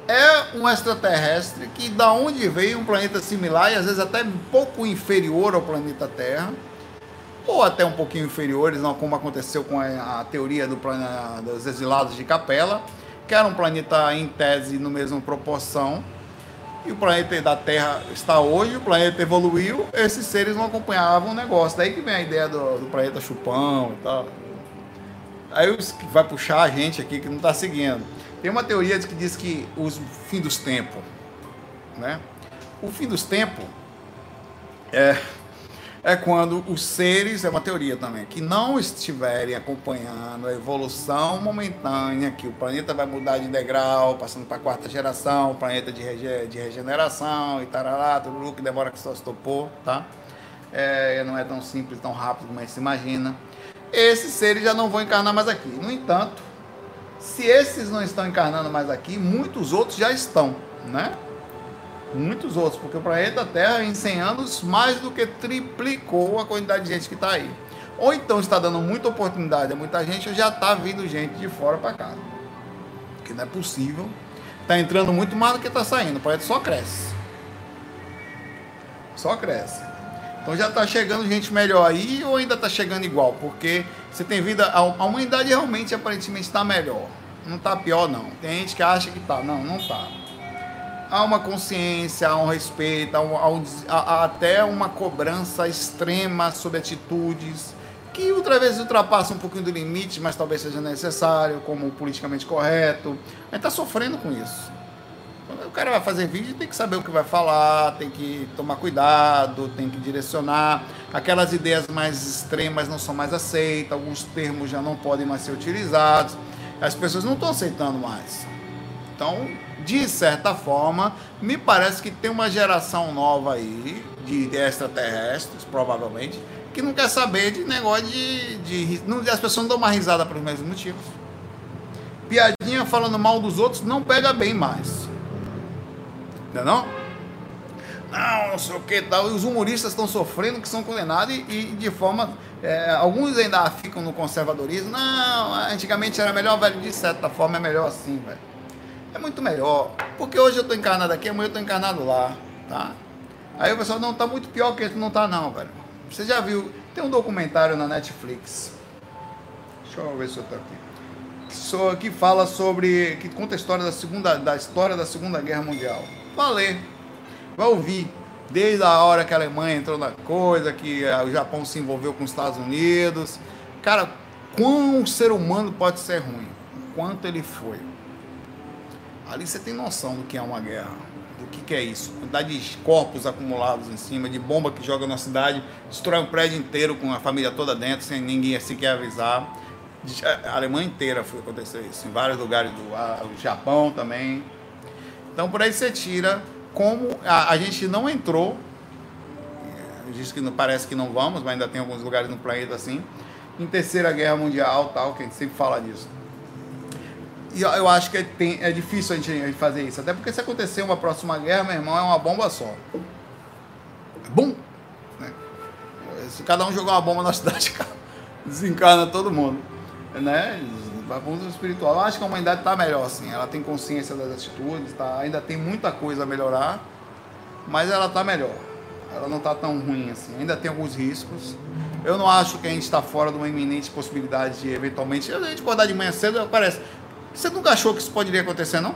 é um extraterrestre que da onde veio um planeta similar e às vezes até um pouco inferior ao planeta Terra ou até um pouquinho inferiores, não como aconteceu com a, teoria do dos exilados de Capela, que era um planeta em tese no mesmo proporção, e o planeta da Terra está hoje, o planeta evoluiu, esses seres não acompanhavam o negócio. Daí que vem a ideia do, do planeta chupão e tal. Aí vai puxar a gente aqui que não está seguindo. Tem uma teoria que diz que o fim dos tempos, né? O fim dos tempos é é quando os seres, é uma teoria também, que não estiverem acompanhando a evolução momentânea, que o planeta vai mudar de degrau, passando para a quarta geração, planeta de, rege, de regeneração e tarará, tudo que demora que só se topou, tá? É, não é tão simples, tão rápido como se imagina. Esses seres já não vão encarnar mais aqui. No entanto, se esses não estão encarnando mais aqui, muitos outros já estão, né? Muitos outros, porque o planeta Terra em 100 anos mais do que triplicou a quantidade de gente que está aí. Ou então está dando muita oportunidade a muita gente, ou já está vindo gente de fora para cá. Que não é possível. Está entrando muito mais do que está saindo. O planeta só cresce. Só cresce. Então já está chegando gente melhor aí ou ainda está chegando igual? Porque você tem vida. A humanidade realmente aparentemente está melhor. Não está pior, não. Tem gente que acha que está. Não, não está há uma consciência, há um respeito, há, um, há, um, há até uma cobrança extrema sobre atitudes que outra vez ultrapassa um pouquinho do limite, mas talvez seja necessário, como politicamente correto. A gente está sofrendo com isso. O cara vai fazer vídeo tem que saber o que vai falar, tem que tomar cuidado, tem que direcionar. Aquelas ideias mais extremas não são mais aceitas, alguns termos já não podem mais ser utilizados. As pessoas não estão aceitando mais. Então, de certa forma, me parece que tem uma geração nova aí, de extraterrestres, provavelmente, que não quer saber de negócio de. de não, as pessoas não dão uma risada pelos mesmos motivos. Piadinha falando mal dos outros não pega bem mais. Não é não? Não, não sei o que tal. E os humoristas estão sofrendo, que são condenados e, e de forma. É, alguns ainda ficam no conservadorismo. Não, antigamente era melhor, velho. De certa forma é melhor assim, velho é muito melhor. Porque hoje eu estou encarnado aqui, amanhã eu estou encarnado lá, tá? Aí o pessoal, não, tá muito pior que esse, não tá não, velho. Você já viu, tem um documentário na Netflix. Deixa eu ver se eu tô aqui. Que fala sobre, que conta a história da segunda, da história da Segunda Guerra Mundial. Vai ler, vai ouvir. Desde a hora que a Alemanha entrou na coisa, que o Japão se envolveu com os Estados Unidos. Cara, quão o ser humano pode ser ruim? Quanto ele foi? Ali você tem noção do que é uma guerra, do que, que é isso. Quantidade de corpos acumulados em cima, de bomba que joga na cidade, destrói um prédio inteiro com a família toda dentro, sem ninguém sequer avisar. A Alemanha inteira foi acontecer isso, em vários lugares do o Japão também. Então por aí você tira como a, a gente não entrou, diz que não, parece que não vamos, mas ainda tem alguns lugares no planeta assim, em terceira guerra mundial tal, que a gente sempre fala disso. E eu acho que é, tem, é difícil a gente, a fazer isso. Até porque se acontecer uma próxima guerra, meu irmão, é uma bomba só. Bum! Né? Se cada um jogar uma bomba na cidade, desencarna todo mundo. Né? Vai para o espiritual. Eu acho que a humanidade está melhor, assim. Ela tem consciência das atitudes, tá? ainda tem muita coisa a melhorar, mas ela está melhor. Ela não está tão ruim assim. Ainda tem alguns riscos. Eu não acho que a gente está fora de uma iminente possibilidade de eventualmente. A gente acordar de manhã cedo, parece. Você nunca achou que isso poderia acontecer, não?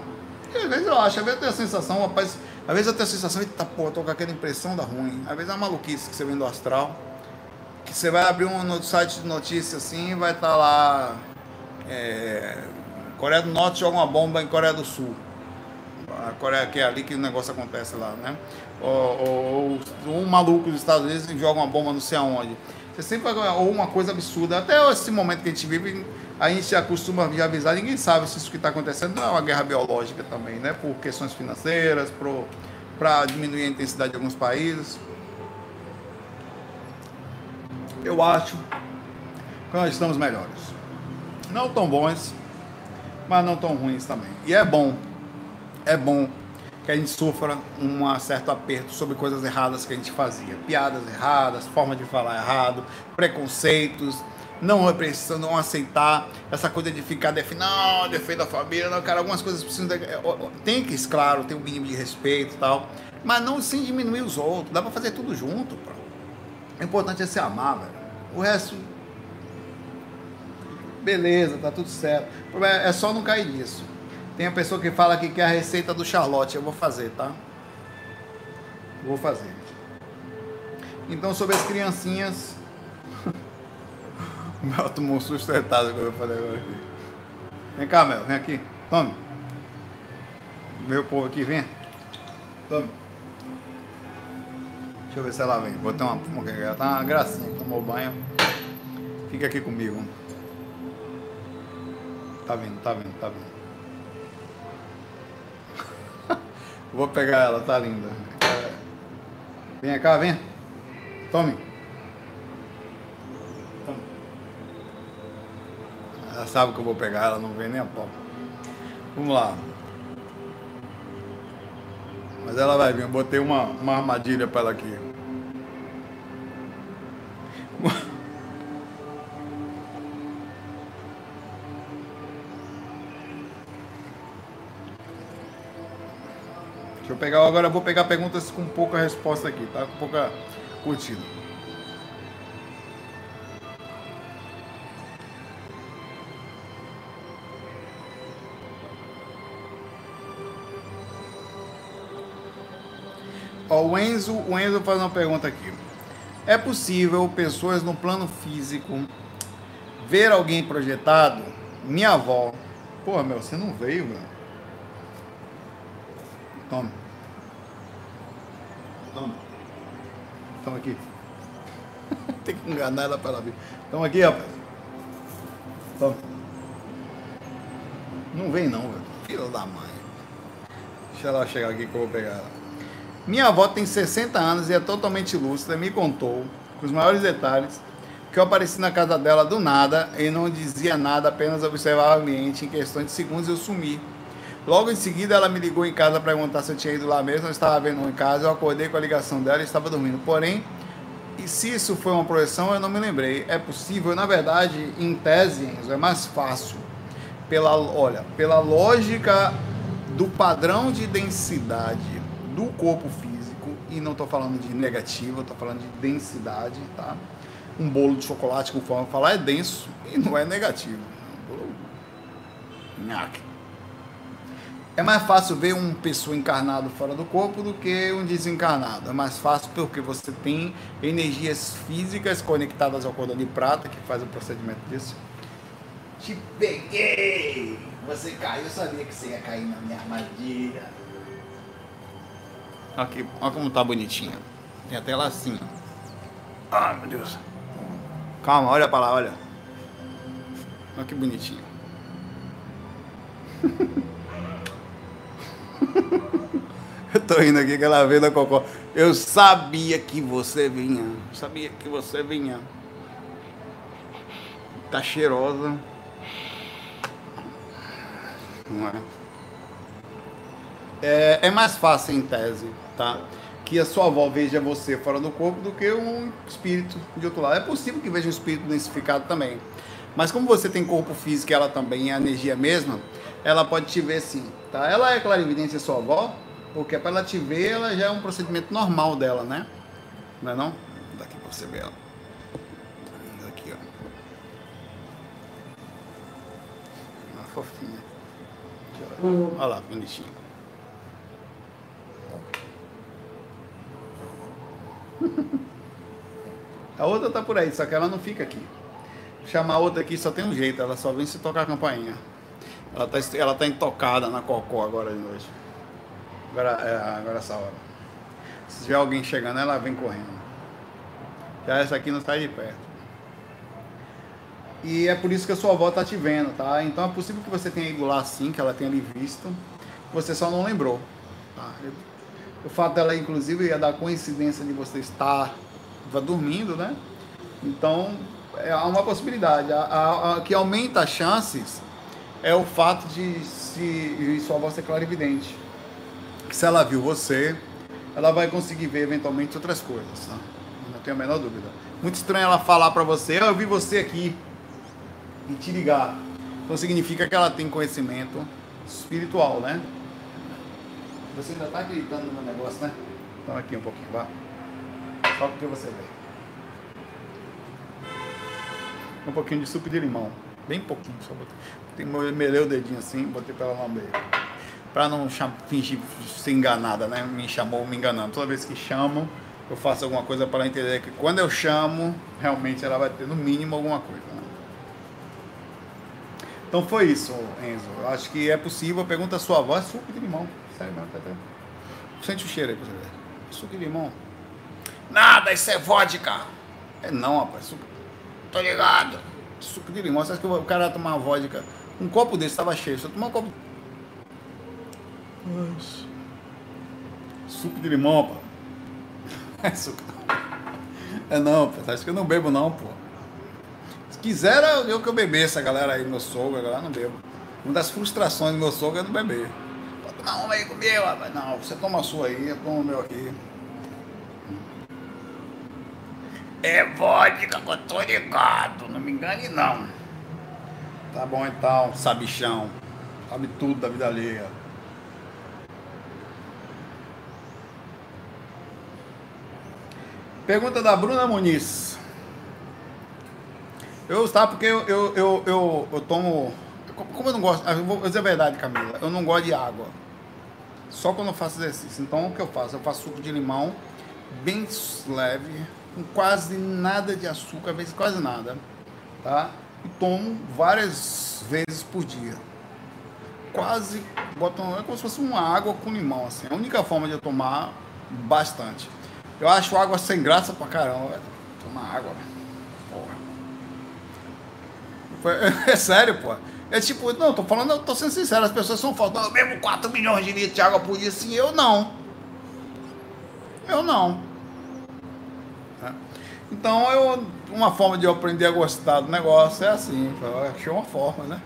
E às vezes eu acho, às vezes eu tenho a sensação, rapaz, às vezes eu tenho a sensação, eita pô, eu tô com aquela impressão da ruim. Às vezes é uma maluquice que você vem do astral. que você vai abrir um site de notícia assim vai estar tá lá. É, Coreia do Norte joga uma bomba em Coreia do Sul. A Coreia que é ali que o negócio acontece lá, né? Ou, ou, ou um maluco dos Estados Unidos joga uma bomba não sei aonde. Você sempre vai, ou uma coisa absurda. Até esse momento que a gente vive, a gente acostuma avisar, ninguém sabe se isso que está acontecendo não é uma guerra biológica também, né? Por questões financeiras, para diminuir a intensidade de alguns países. Eu acho que nós estamos melhores. Não tão bons, mas não tão ruins também. E é bom, é bom que a gente sofra um certo aperto sobre coisas erradas que a gente fazia. Piadas erradas, forma de falar errado, preconceitos, não repressão, não aceitar essa coisa de ficar defendendo, não, defenda a família, não, cara, algumas coisas precisam. De, tem que, claro, tem um mínimo de respeito e tal, mas não sem diminuir os outros, dá pra fazer tudo junto, pô. O importante é se amar, velho. O resto. Beleza, tá tudo certo. É só não cair nisso. Tem a pessoa que fala que quer a receita do Charlotte. Eu vou fazer, tá? Vou fazer. Então, sobre as criancinhas. O Mel tomou um susto retado quando eu falei agora aqui. Vem cá, Mel, vem aqui. Tome. Meu povo aqui, vem. Tome. Deixa eu ver se ela vem. Vou ter uma. Ela tá uma gracinha, tomou banho. Fica aqui comigo. Tá vindo, tá vindo, tá vindo. Vou pegar ela, tá linda. Vem cá, vem. Tome. Ela sabe que eu vou pegar, ela não vem nem a pau. Vamos lá. Mas ela vai vir, eu botei uma, uma armadilha para ela aqui. Deixa eu pegar, agora eu vou pegar perguntas com pouca resposta aqui, tá? Com pouca curtida. O Enzo, o Enzo faz uma pergunta aqui. É possível pessoas no plano físico ver alguém projetado? Minha avó. Porra, meu, você não veio, meu. Toma. Toma. Toma aqui. Tem que enganar ela para ela vir. Toma aqui, rapaz. Toma. Não vem não, velho. Filho da mãe. Deixa ela chegar aqui que eu vou pegar ela. Minha avó tem 60 anos e é totalmente lúcida. Me contou, com os maiores detalhes, que eu apareci na casa dela do nada e não dizia nada, apenas observava o ambiente. Em questões de segundos eu sumi. Logo em seguida, ela me ligou em casa para perguntar se eu tinha ido lá mesmo. Eu estava vendo em casa, eu acordei com a ligação dela e estava dormindo. Porém, e se isso foi uma projeção, eu não me lembrei. É possível, na verdade, em tese, é mais fácil. Pela, olha, pela lógica do padrão de densidade do corpo físico, e não estou falando de negativo, estou falando de densidade, tá? Um bolo de chocolate, de falar, é denso e não é negativo. Um bolo... É mais fácil ver uma pessoa encarnado fora do corpo do que um desencarnado. É mais fácil porque você tem energias físicas conectadas ao cordão de prata que faz o procedimento disso. Te peguei! Você caiu, eu sabia que você ia cair na minha armadilha. Aqui, olha como tá bonitinha. Tem até lacinho. Ai, meu Deus. Calma, olha para lá, olha. Olha que bonitinho. Eu tô indo aqui que ela veio da Cocó. Eu sabia que você vinha. Sabia que você vinha. Tá cheirosa. Não é? é? É mais fácil em tese, tá? Que a sua avó veja você fora do corpo do que um espírito de outro lado. É possível que veja um espírito densificado também. Mas como você tem corpo físico e ela também é energia mesma, ela pode te ver sim, tá? Ela é clarividência sua avó, porque para ela te ver, ela já é um procedimento normal dela, né? Não é não? Daqui para você ver ela. Daqui, ó. Uma fofinha. Olha lá, bonitinho. A outra tá por aí, só que ela não fica aqui. Chamar a outra aqui só tem um jeito, ela só vem se tocar a campainha. Ela tá, ela tá intocada na cocô agora de noite. Agora, é, agora essa hora. Se tiver alguém chegando, ela vem correndo. Já essa aqui não sai de perto. E é por isso que a sua avó tá te vendo, tá? Então é possível que você tenha ido lá sim, que ela tenha lhe visto. Você só não lembrou. Tá? O fato dela, inclusive, ia dar coincidência de você estar dormindo, né? Então, é uma possibilidade. A, a, a, que aumenta as chances é o fato de, se, sua avó ser clarividente. Se ela viu você, ela vai conseguir ver eventualmente outras coisas. Tá? Não tenho a menor dúvida. Muito estranho ela falar para você, oh, eu vi você aqui, e te ligar. Então significa que ela tem conhecimento espiritual, né? Você ainda está acreditando no meu negócio, né? Então aqui um pouquinho, vá. Só porque você vê. Um pouquinho de suco de limão. Bem pouquinho, só botei. Melei o dedinho assim, botei para ela lamber. Para não fingir ser enganada, né? Me chamou me enganando. Toda vez que chamam, eu faço alguma coisa para ela entender que quando eu chamo, realmente ela vai ter no mínimo alguma coisa. Né? Então foi isso, Enzo. Acho que é possível. Pergunta a sua avó, é suco de limão. Sério mesmo, tá, tá. Sente o cheiro aí pra você ver. Suco de limão. Nada, isso é vodka. É não, rapaz. Suco... Tô ligado. Suco de limão. Você acha que o cara vai tomar vodka? Um copo desse estava cheio. Só tomar um copo. Nossa. Suco de limão, pô. É suco. É não, pô. Acho que eu não bebo não, pô. Se quiser, eu que eu bebesse, a galera aí, meu sogro, a galera não bebo. Uma das frustrações do meu sogro é não beber. Uma aí comigo, rapaz. Não, você toma a sua aí, eu tomo o meu aqui. É vodka que eu tô ligado, não me engane não. Tá bom então, sabichão. Sabe tudo da vida alheia. Pergunta da Bruna Muniz. Eu, tá, porque eu, eu, eu, eu, eu tomo. Como eu não gosto. Eu vou dizer a verdade, Camila. Eu não gosto de água. Só quando eu faço exercício. Então o que eu faço? Eu faço suco de limão, bem leve com quase nada de açúcar, às vezes quase nada, tá? E tomo várias vezes por dia. Quase, boto, é como se fosse uma água com limão, assim. A única forma de eu tomar bastante. Eu acho água sem graça pra caramba, Tomar água, Porra. É sério, pô. É tipo, não, tô falando, tô sendo sincero, as pessoas são falando, eu bebo 4 milhões de litros de água por dia, assim, eu não. Eu não. Então, eu, uma forma de eu aprender a gostar do negócio é assim, eu achei uma forma, né?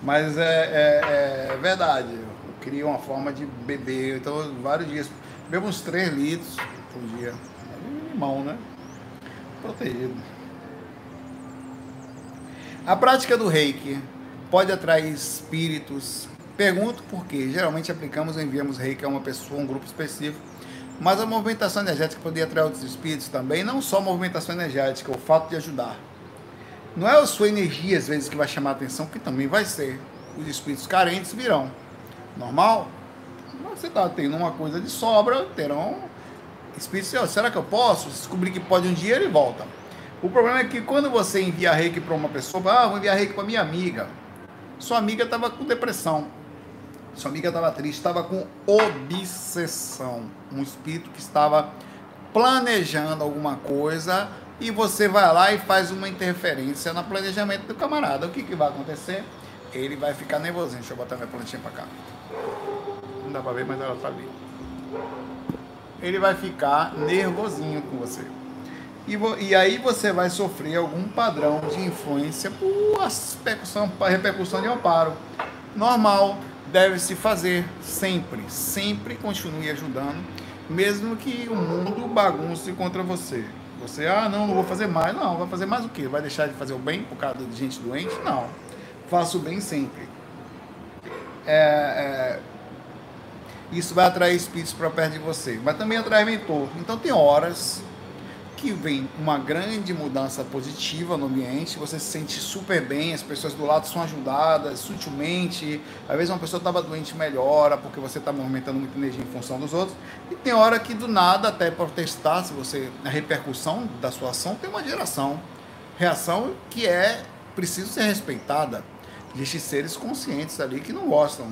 Mas é, é, é verdade, eu queria uma forma de beber, então vários dias, bebo uns 3 litros por dia, é limão, né? Protegido. A prática do reiki pode atrair espíritos? Pergunto porque geralmente aplicamos ou enviamos reiki a uma pessoa, um grupo específico, mas a movimentação energética poderia atrair outros espíritos também, não só a movimentação energética, o fato de ajudar. Não é a sua energia, às vezes, que vai chamar a atenção, que também vai ser. Os espíritos carentes virão. Normal? Você está tendo uma coisa de sobra, terão espíritos. Será que eu posso? Descobrir que pode um dia, ele volta. O problema é que quando você envia reiki para uma pessoa, ah, vou enviar reiki para minha amiga. Sua amiga estava com depressão sua amiga estava triste, estava com obsessão. Um espírito que estava planejando alguma coisa e você vai lá e faz uma interferência no planejamento do camarada. O que, que vai acontecer? Ele vai ficar nervosinho. Deixa eu botar minha plantinha para cá. Não dá para ver, mas ela está ali. Ele vai ficar nervosinho com você. E, e, aí você vai sofrer algum padrão de influência por repercussão, repercussão de amparo. Normal deve se fazer sempre, sempre continue ajudando, mesmo que o mundo bagunce contra você. Você, ah, não, não vou fazer mais. Não, vai fazer mais o quê? Vai deixar de fazer o bem por causa de gente doente? Não. Faça o bem sempre. É, é, isso vai atrair espíritos para perto de você, mas também atrai mentor. Então tem horas que vem uma grande mudança positiva no ambiente, você se sente super bem, as pessoas do lado são ajudadas sutilmente, às vezes uma pessoa estava doente melhora porque você está movimentando muita energia em função dos outros, e tem hora que do nada, até protestar, se você, a repercussão da sua ação tem uma geração, reação que é preciso ser respeitada. Existem seres conscientes ali que não gostam.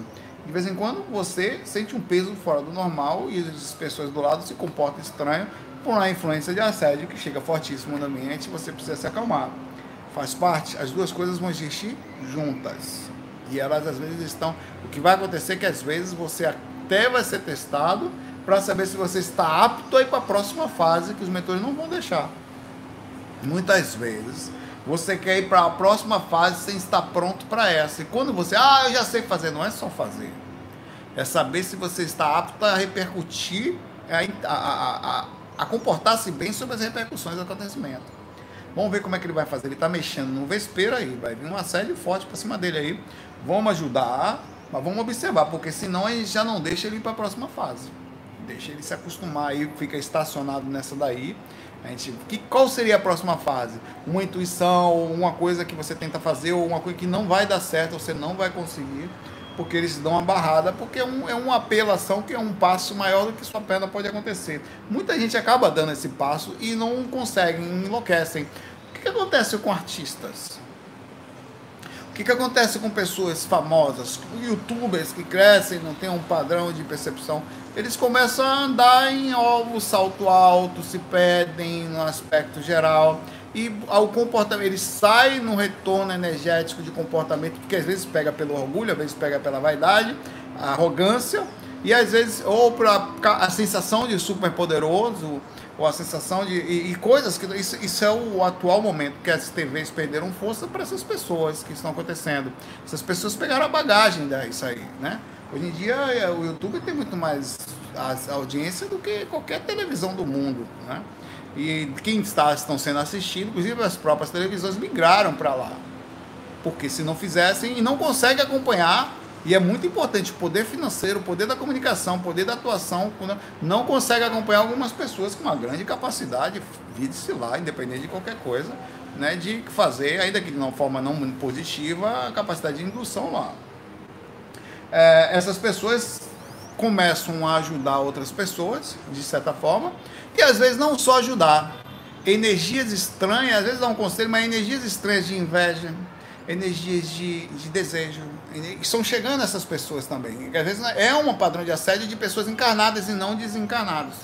De vez em quando você sente um peso fora do normal e as pessoas do lado se comportam estranho por uma influência de assédio que chega fortíssimo no ambiente você precisa se acalmar. Faz parte, as duas coisas vão existir juntas. E elas às vezes estão. O que vai acontecer é que às vezes você até vai ser testado para saber se você está apto a ir para a próxima fase que os mentores não vão deixar. Muitas vezes você quer ir para a próxima fase sem estar pronto para essa. E quando você, ah, eu já sei fazer, não é só fazer. É saber se você está apto a repercutir, a, a, a, a comportar-se bem sobre as repercussões do acontecimento. Vamos ver como é que ele vai fazer. Ele está mexendo no vespeiro aí, vai vir uma série forte para cima dele aí. Vamos ajudar, mas vamos observar, porque senão a gente já não deixa ele ir para a próxima fase. Deixa ele se acostumar aí, fica estacionado nessa daí a gente, que, qual seria a próxima fase? Uma intuição, uma coisa que você tenta fazer, ou uma coisa que não vai dar certo, você não vai conseguir, porque eles dão uma barrada, porque é, um, é uma apelação que é um passo maior do que sua perna pode acontecer. Muita gente acaba dando esse passo e não conseguem, enlouquecem. O que, que acontece com artistas? O que, que acontece com pessoas famosas, youtubers que crescem, não têm um padrão de percepção? eles começam a andar em ovo, salto alto, se perdem no aspecto geral. E ao comportamento, eles saem no retorno energético de comportamento, que às vezes pega pelo orgulho, às vezes pega pela vaidade, arrogância, e às vezes, ou para a sensação de super poderoso, ou a sensação de. E, e coisas que. Isso, isso, é o atual momento, que as TVs perderam força para essas pessoas que estão acontecendo. Essas pessoas pegaram a bagagem disso aí, né? Hoje em dia é, o YouTube tem muito mais audiência do que qualquer televisão do mundo, né? E quem está estão sendo assistidos, inclusive as próprias televisões migraram para lá. Porque se não fizessem e não conseguem acompanhar, e é muito importante o poder financeiro, o poder da comunicação, o poder da atuação, não consegue acompanhar algumas pessoas com uma grande capacidade, vide-se lá, independente de qualquer coisa, né, de fazer, ainda que de uma forma não positiva, a capacidade de indução lá é, essas pessoas começam a ajudar outras pessoas, de certa forma, e às vezes não só ajudar, energias estranhas, às vezes dá um conselho, mas energias estranhas de inveja, energias de, de desejo, estão chegando essas pessoas também. Às vezes é um padrão de assédio de pessoas encarnadas e não desencarnadas.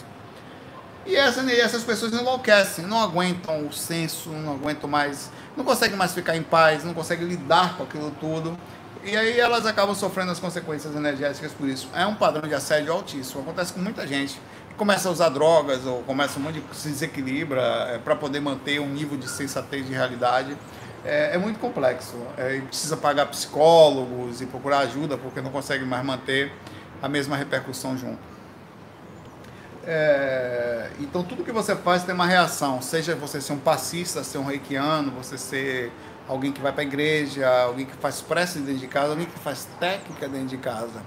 E essa, essas pessoas enlouquecem, não aguentam o senso, não aguentam mais, não conseguem mais ficar em paz, não conseguem lidar com aquilo tudo. E aí elas acabam sofrendo as consequências energéticas por isso. É um padrão de assédio altíssimo. Acontece com muita gente começa a usar drogas ou começa um monte de se desequilibra é, para poder manter um nível de sensatez de realidade. É, é muito complexo. É, precisa pagar psicólogos e procurar ajuda porque não consegue mais manter a mesma repercussão junto. É, então tudo que você faz tem uma reação, seja você ser um passista, ser um reikiano, você ser alguém que vai para a igreja, alguém que faz prece dentro de casa, alguém que faz técnica dentro de casa.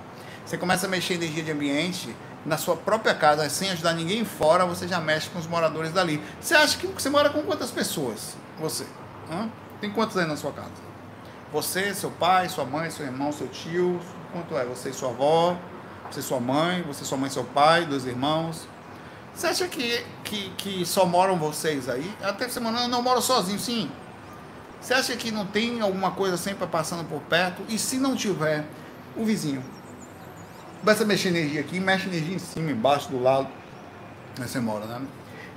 Você começa a mexer em energia de ambiente na sua própria casa, sem ajudar ninguém fora, você já mexe com os moradores dali. Você acha que você mora com quantas pessoas? Você. Hã? Tem quantos aí na sua casa? Você, seu pai, sua mãe, seu irmão, seu tio. Quanto é? Você e sua avó, você e sua mãe, você, sua mãe seu pai, dois irmãos. Você acha que, que, que só moram vocês aí? Até você não, eu moro sozinho, sim. Você acha que não tem alguma coisa sempre passando por perto? E se não tiver, o vizinho. Começa a mexer energia aqui, mexe energia em cima, embaixo, do lado. Aí você mora, né?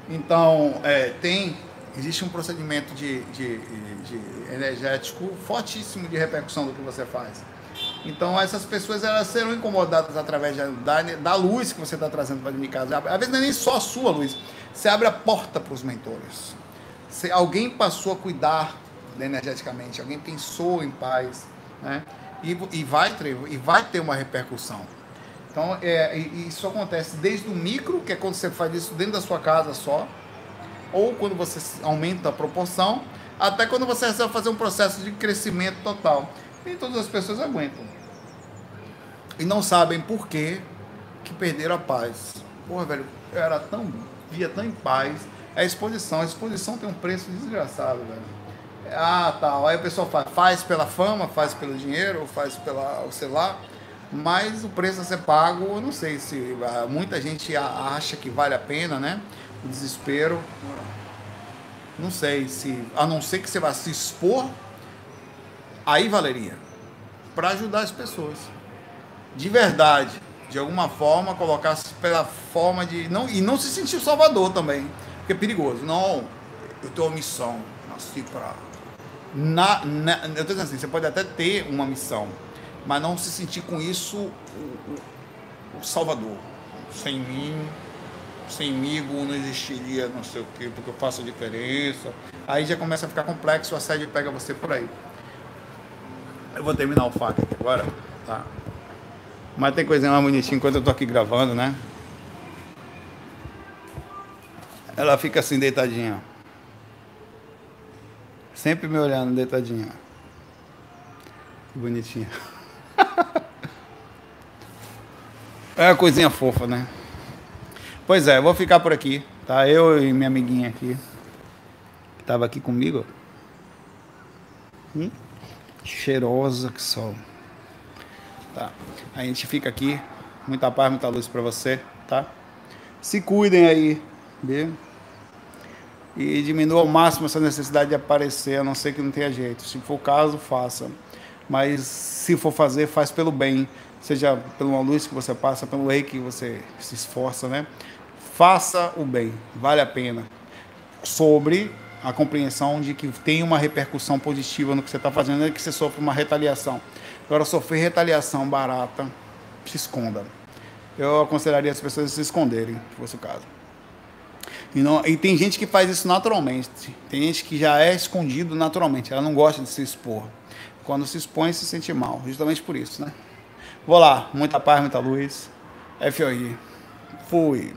Então, é, tem. Existe um procedimento de, de, de energético fortíssimo de repercussão do que você faz. Então essas pessoas elas serão incomodadas através da, da luz que você está trazendo para dentro de casa. Às vezes não é nem só a sua luz. Você abre a porta para os mentores. Se alguém passou a cuidar energeticamente, alguém pensou em paz, né? E, e, vai, e vai ter uma repercussão. Então, é, isso acontece desde o micro, que é quando você faz isso dentro da sua casa só, ou quando você aumenta a proporção, até quando você resolve fazer um processo de crescimento total. Nem todas as pessoas aguentam. E não sabem por que, que perderam a paz. Porra, velho, eu era tão, via tão em paz, É exposição. A exposição tem um preço desgraçado, velho. Ah, tal. Aí o pessoal faz, faz pela fama, faz pelo dinheiro, faz pela, sei lá. Mas o preço a ser pago, eu não sei se ah, muita gente acha que vale a pena, né? O desespero. Não sei se, a não ser que você vá se expor, aí valeria. Para ajudar as pessoas. De verdade de alguma forma, colocar pela forma de. Não, e não se sentir salvador também, porque é perigoso. Não, eu tenho uma missão, nasci para. Na, na, eu estou dizendo assim, você pode até ter uma missão, mas não se sentir com isso o, o, o salvador. Sem mim, sem mim não existiria não sei o quê, porque eu faço a diferença. Aí já começa a ficar complexo, a sede pega você por aí. Eu vou terminar o fato aqui agora, tá? Mas tem coisinha mais bonitinha enquanto eu tô aqui gravando, né? Ela fica assim deitadinha. Sempre me olhando deitadinha. Bonitinha. é uma coisinha fofa, né? Pois é, vou ficar por aqui, tá? Eu e minha amiguinha aqui. Que tava aqui comigo. Hum? Cheirosa que sol. Tá? A gente fica aqui. Muita paz, muita luz para você, tá? Se cuidem aí, viu? E diminua ao máximo essa necessidade de aparecer, a não ser que não tenha jeito. Se for o caso, faça. Mas se for fazer, faz pelo bem. Seja pela luz que você passa, pelo rei que você se esforça, né? Faça o bem, vale a pena. Sobre a compreensão de que tem uma repercussão positiva no que você está fazendo, é que você sofre uma retaliação. Agora, sofrer retaliação barata, se esconda. Eu aconselharia as pessoas a se esconderem, se fosse o caso. E, não, e tem gente que faz isso naturalmente. Tem gente que já é escondido naturalmente. Ela não gosta de se expor. Quando se expõe, se sente mal. Justamente por isso, né? Vou lá. Muita paz, muita luz. FOI. Fui.